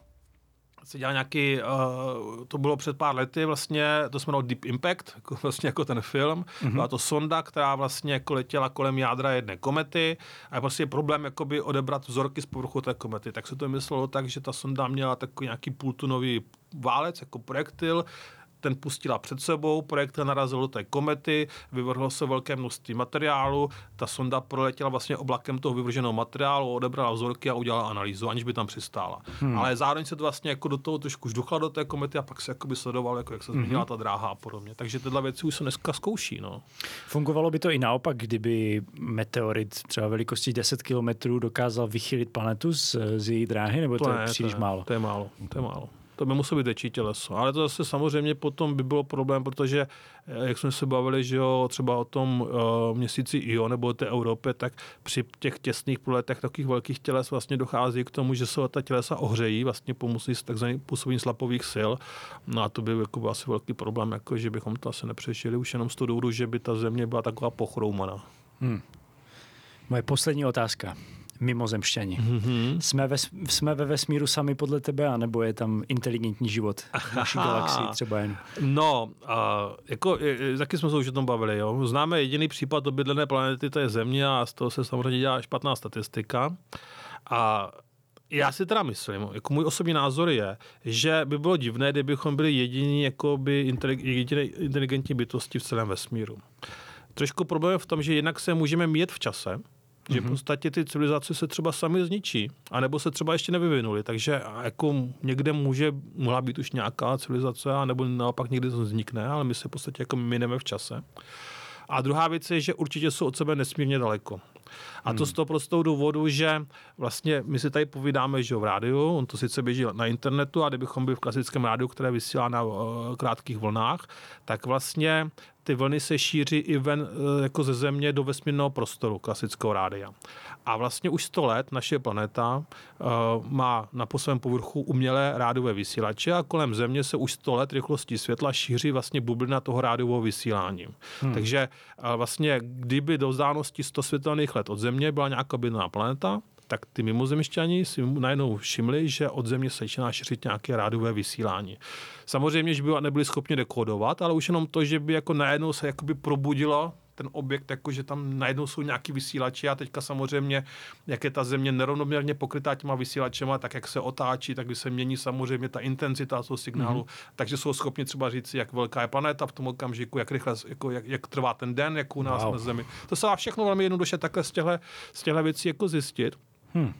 se dělal nějaký, uh, to bylo před pár lety vlastně, to jsme jmenovalo Deep Impact, jako, vlastně jako ten film. Mm-hmm. Byla to sonda, která vlastně jako letěla kolem jádra jedné komety a je prostě problém jakoby odebrat vzorky z povrchu té komety. Tak se to myslelo tak, že ta sonda měla takový nějaký půltunový válec, jako projektil, ten pustila před sebou, projekt narazil do té komety, vyvrhlo se velké množství materiálu, ta sonda proletěla vlastně oblakem toho vyvrženého materiálu, odebrala vzorky a udělala analýzu, aniž by tam přistála. Hmm. Ale zároveň se to vlastně jako do toho trošku žduchla do té komety a pak se jakoby sledoval, jako jak se změnila hmm. ta dráha a podobně. Takže tyhle věci už se dneska zkouší. No. Fungovalo by to i naopak, kdyby meteorit třeba velikosti 10 km dokázal vychylit planetu z, z její dráhy, nebo to, to ne, je příliš to málo? To je málo, to je málo to by muselo být větší těleso. Ale to zase samozřejmě potom by bylo problém, protože eh, jak jsme se bavili, že jo, třeba o tom uh, měsíci Io nebo o té Evropě, tak při těch těsných proletech takových velkých těles vlastně dochází k tomu, že se ta tělesa ohřejí vlastně pomocí takzvaných působení slapových sil. No a to by jako byl asi velký problém, jako že bychom to asi nepřešili už jenom z toho důvodu, že by ta země byla taková pochroumaná. Hmm. Moje poslední otázka mimozemšťani. Mm-hmm. Jsme, ve, jsme ve vesmíru sami podle tebe, anebo je tam inteligentní život v naší galaxii třeba jen? No, uh, jako, taky jsme se už o tom bavili. Jo. Známe jediný případ obydlené planety, to je Země a z toho se samozřejmě dělá špatná statistika. A já si teda myslím, jako můj osobní názor je, že by bylo divné, kdybychom byli jediní jakoby inteligentní bytosti v celém vesmíru. Trošku problém je v tom, že jednak se můžeme mít v čase, že mm-hmm. v podstatě ty civilizace se třeba sami zničí, anebo se třeba ještě nevyvinuly. Takže jako někde může, mohla být už nějaká civilizace, anebo naopak někdy to vznikne, ale my se v podstatě jako mineme v čase. A druhá věc je, že určitě jsou od sebe nesmírně daleko. A to hmm. z toho prostou důvodu, že vlastně my si tady povídáme, že v rádiu, on to sice běží na internetu a kdybychom byli v klasickém rádiu, které vysílá na uh, krátkých vlnách, tak vlastně ty vlny se šíří i ven eh, jako ze země do vesmírného prostoru klasického rádia. A vlastně už 100 let naše planeta uh, má na po svém povrchu umělé rádiové vysílače a kolem Země se už 100 let rychlostí světla šíří vlastně bublina toho rádiového vysílání. Hmm. Takže uh, vlastně kdyby do vzdálenosti 100 světelných let od Země byla nějaká bytná planeta, tak ty mimozemšťani si najednou všimli, že od země se začíná šířit nějaké rádové vysílání. Samozřejmě, že by nebyli schopni dekodovat, ale už jenom to, že by jako najednou se jakoby probudilo ten objekt, jako že tam najednou jsou nějaký vysílači a teďka samozřejmě, jak je ta země nerovnoměrně pokrytá těma vysílačema, tak jak se otáčí, tak by se mění samozřejmě ta intenzita toho signálu, mm-hmm. takže jsou schopni třeba říct, jak velká je planeta v tom okamžiku, jak rychle, jako, jak, jak trvá ten den, jak u nás wow. na Zemi. To se dá všechno velmi jednoduše takhle z těchto, z těchto věcí jako zjistit. Hmm.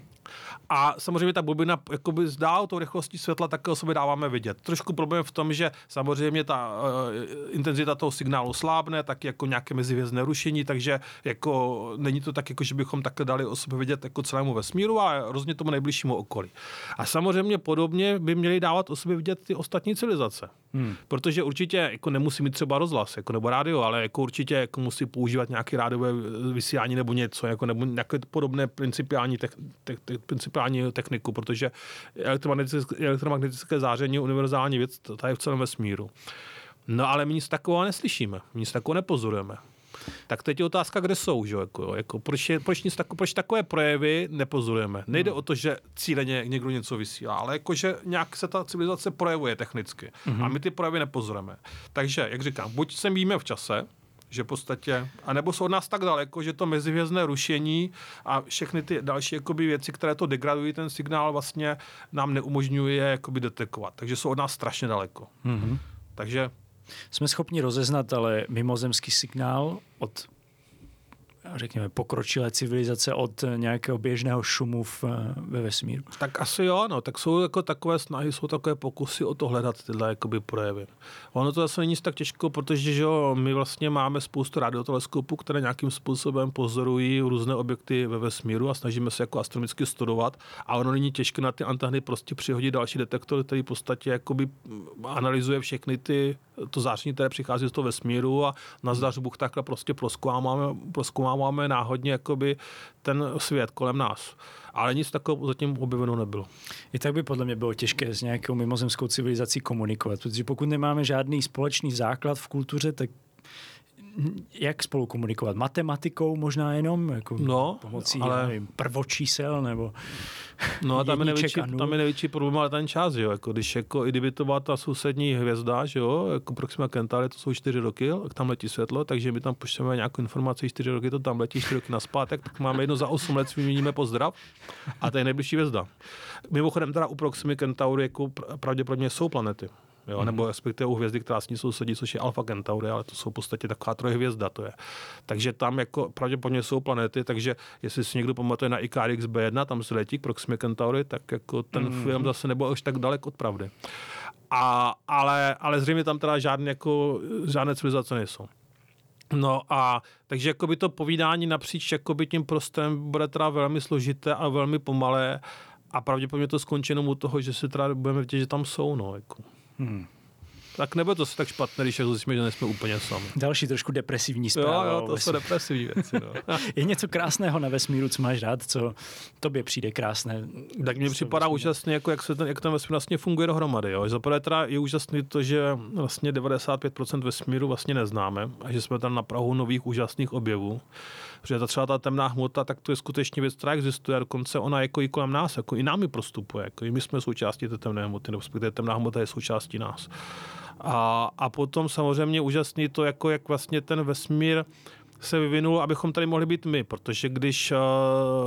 A samozřejmě ta bobina jakoby zdá tou rychlostí světla, tak o sobě dáváme vidět. Trošku problém v tom, že samozřejmě ta uh, intenzita toho signálu slábne, tak jako nějaké mezivězné rušení, takže jako není to tak, jako že bychom takhle dali o sobě vidět jako celému vesmíru a rozně tomu nejbližšímu okolí. A samozřejmě podobně by měli dávat o sobě vidět ty ostatní civilizace. Hmm. Protože určitě jako nemusí mít třeba rozhlas jako nebo rádio, ale jako určitě jako musí používat nějaké rádiové vysílání nebo něco, jako nebo nějaké podobné principiální, te, te, te, principiální techniku, protože elektromagnetické, elektromagnetické záření je univerzální věc, to je v celém vesmíru. No ale my nic takového neslyšíme, my nic takového nepozorujeme. Tak teď je otázka, kde jsou, že? Jako, jako, proč, je, proč, nic tako, proč takové projevy nepozorujeme. Nejde hmm. o to, že cíleně někdo něco vysílá, ale jako, že nějak se ta civilizace projevuje technicky hmm. a my ty projevy nepozorujeme. Takže, jak říkám, buď se míme v čase, že v podstatě, anebo jsou od nás tak daleko, že to mezihvězdné rušení a všechny ty další jakoby, věci, které to degradují, ten signál vlastně nám neumožňuje jakoby, detekovat. Takže jsou od nás strašně daleko. Mm-hmm. Takže jsme schopni rozeznat ale mimozemský signál od řekněme, pokročilé civilizace od nějakého běžného šumu v, ve vesmíru? Tak asi jo, no. Tak jsou jako takové snahy, jsou takové pokusy o to hledat tyhle jakoby projevy. Ono to zase není tak těžko, protože že jo, my vlastně máme spoustu radioteleskopů, které nějakým způsobem pozorují různé objekty ve vesmíru a snažíme se jako astronomicky studovat. A ono není těžké na ty anteny prostě přihodit další detektor, který v podstatě jakoby analyzuje všechny ty to záření, které přichází z toho vesmíru a na zdař Bůh takhle prostě proskoumáváme, proskoumáváme náhodně jakoby ten svět kolem nás. Ale nic takového zatím objeveno nebylo. I tak by podle mě bylo těžké s nějakou mimozemskou civilizací komunikovat, protože pokud nemáme žádný společný základ v kultuře, tak jak spolu komunikovat? Matematikou možná jenom? Jako no, pomocí ale... nevím, prvočísel nebo No a tam je, největší, tam je největší problém, ale ten čas, jo. Jako, když jako, i kdyby to byla ta sousední hvězda, že jo, jako Proxima Centauri, to jsou čtyři roky, tam letí světlo, takže my tam pošleme nějakou informaci, čtyři roky to tam letí, čtyři roky naspátek, tak máme jedno za osm let, vyměníme pozdrav a to je nejbližší hvězda. Mimochodem teda u Proxima Centauri jako pravděpodobně jsou planety. Jo? Mm. Nebo respektive u hvězdy, která s ní sousedí, což je Alpha Centauri, ale to jsou v podstatě taková trojhvězda. To je. Takže tam jako pravděpodobně jsou planety, takže jestli si někdo pamatuje na Icarix B1, tam se letí k Proxima Centauri, tak jako ten mm. film zase nebyl už tak dalek od pravdy. A, ale, ale zřejmě tam teda žádné, jako, žádné civilizace nejsou. No a takže jakoby to povídání napříč jakoby tím prostem bude teda velmi složité a velmi pomalé a pravděpodobně to skončí jenom u toho, že si teda budeme vidět, že tam jsou. No, jako. Hmm tak nebude to tak špatné, když zjistíme, že nejsme úplně sami. Další trošku depresivní zpráva. Jo, jo, to jsou depresivní věci. No. je něco krásného na vesmíru, co máš rád, co tobě přijde krásné? Tak mně připadá úžasně, jako jak, se ten, jak ten vesmír vlastně funguje dohromady. Jo. Zaprvé teda je úžasný to, že vlastně 95% vesmíru vlastně neznáme a že jsme tam na Prahu nových úžasných objevů. Protože ta třeba ta temná hmota, tak to je skutečně věc, která existuje a dokonce ona jako i kolem nás, jako i námi prostupuje. Jako i my jsme součástí té temné hmoty, nebo temná hmota je součástí nás. A, a potom samozřejmě úžasný to, jako jak vlastně ten vesmír se vyvinul, abychom tady mohli být my, protože když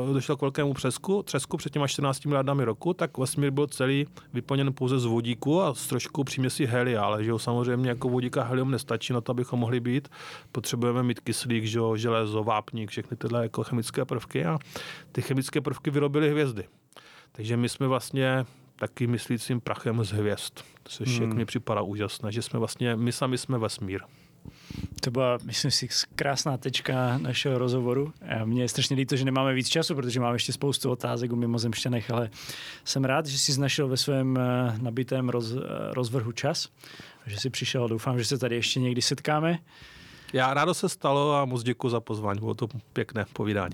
uh, došlo k velkému přesku, třesku před těma 14 miliardami roku, tak vesmír byl celý vyplněn pouze z vodíku a s trošku příměsí helia, ale že jo, samozřejmě jako vodík a helium nestačí na to, abychom mohli být. Potřebujeme mít kyslík, že jo, železo, vápník, všechny tyhle jako chemické prvky a ty chemické prvky vyrobily hvězdy. Takže my jsme vlastně taky myslícím prachem z hvězd, což hmm. jak mi připadá úžasné, že jsme vlastně, my sami jsme vesmír. To byla, myslím si, krásná tečka našeho rozhovoru. Mně je strašně líto, že nemáme víc času, protože máme ještě spoustu otázek o mimozemšťanech, ale jsem rád, že jsi našel ve svém eh, nabitém roz, eh, rozvrhu čas, že jsi přišel doufám, že se tady ještě někdy setkáme. Já rádo se stalo a moc děkuji za pozvání, bylo to pěkné povídání.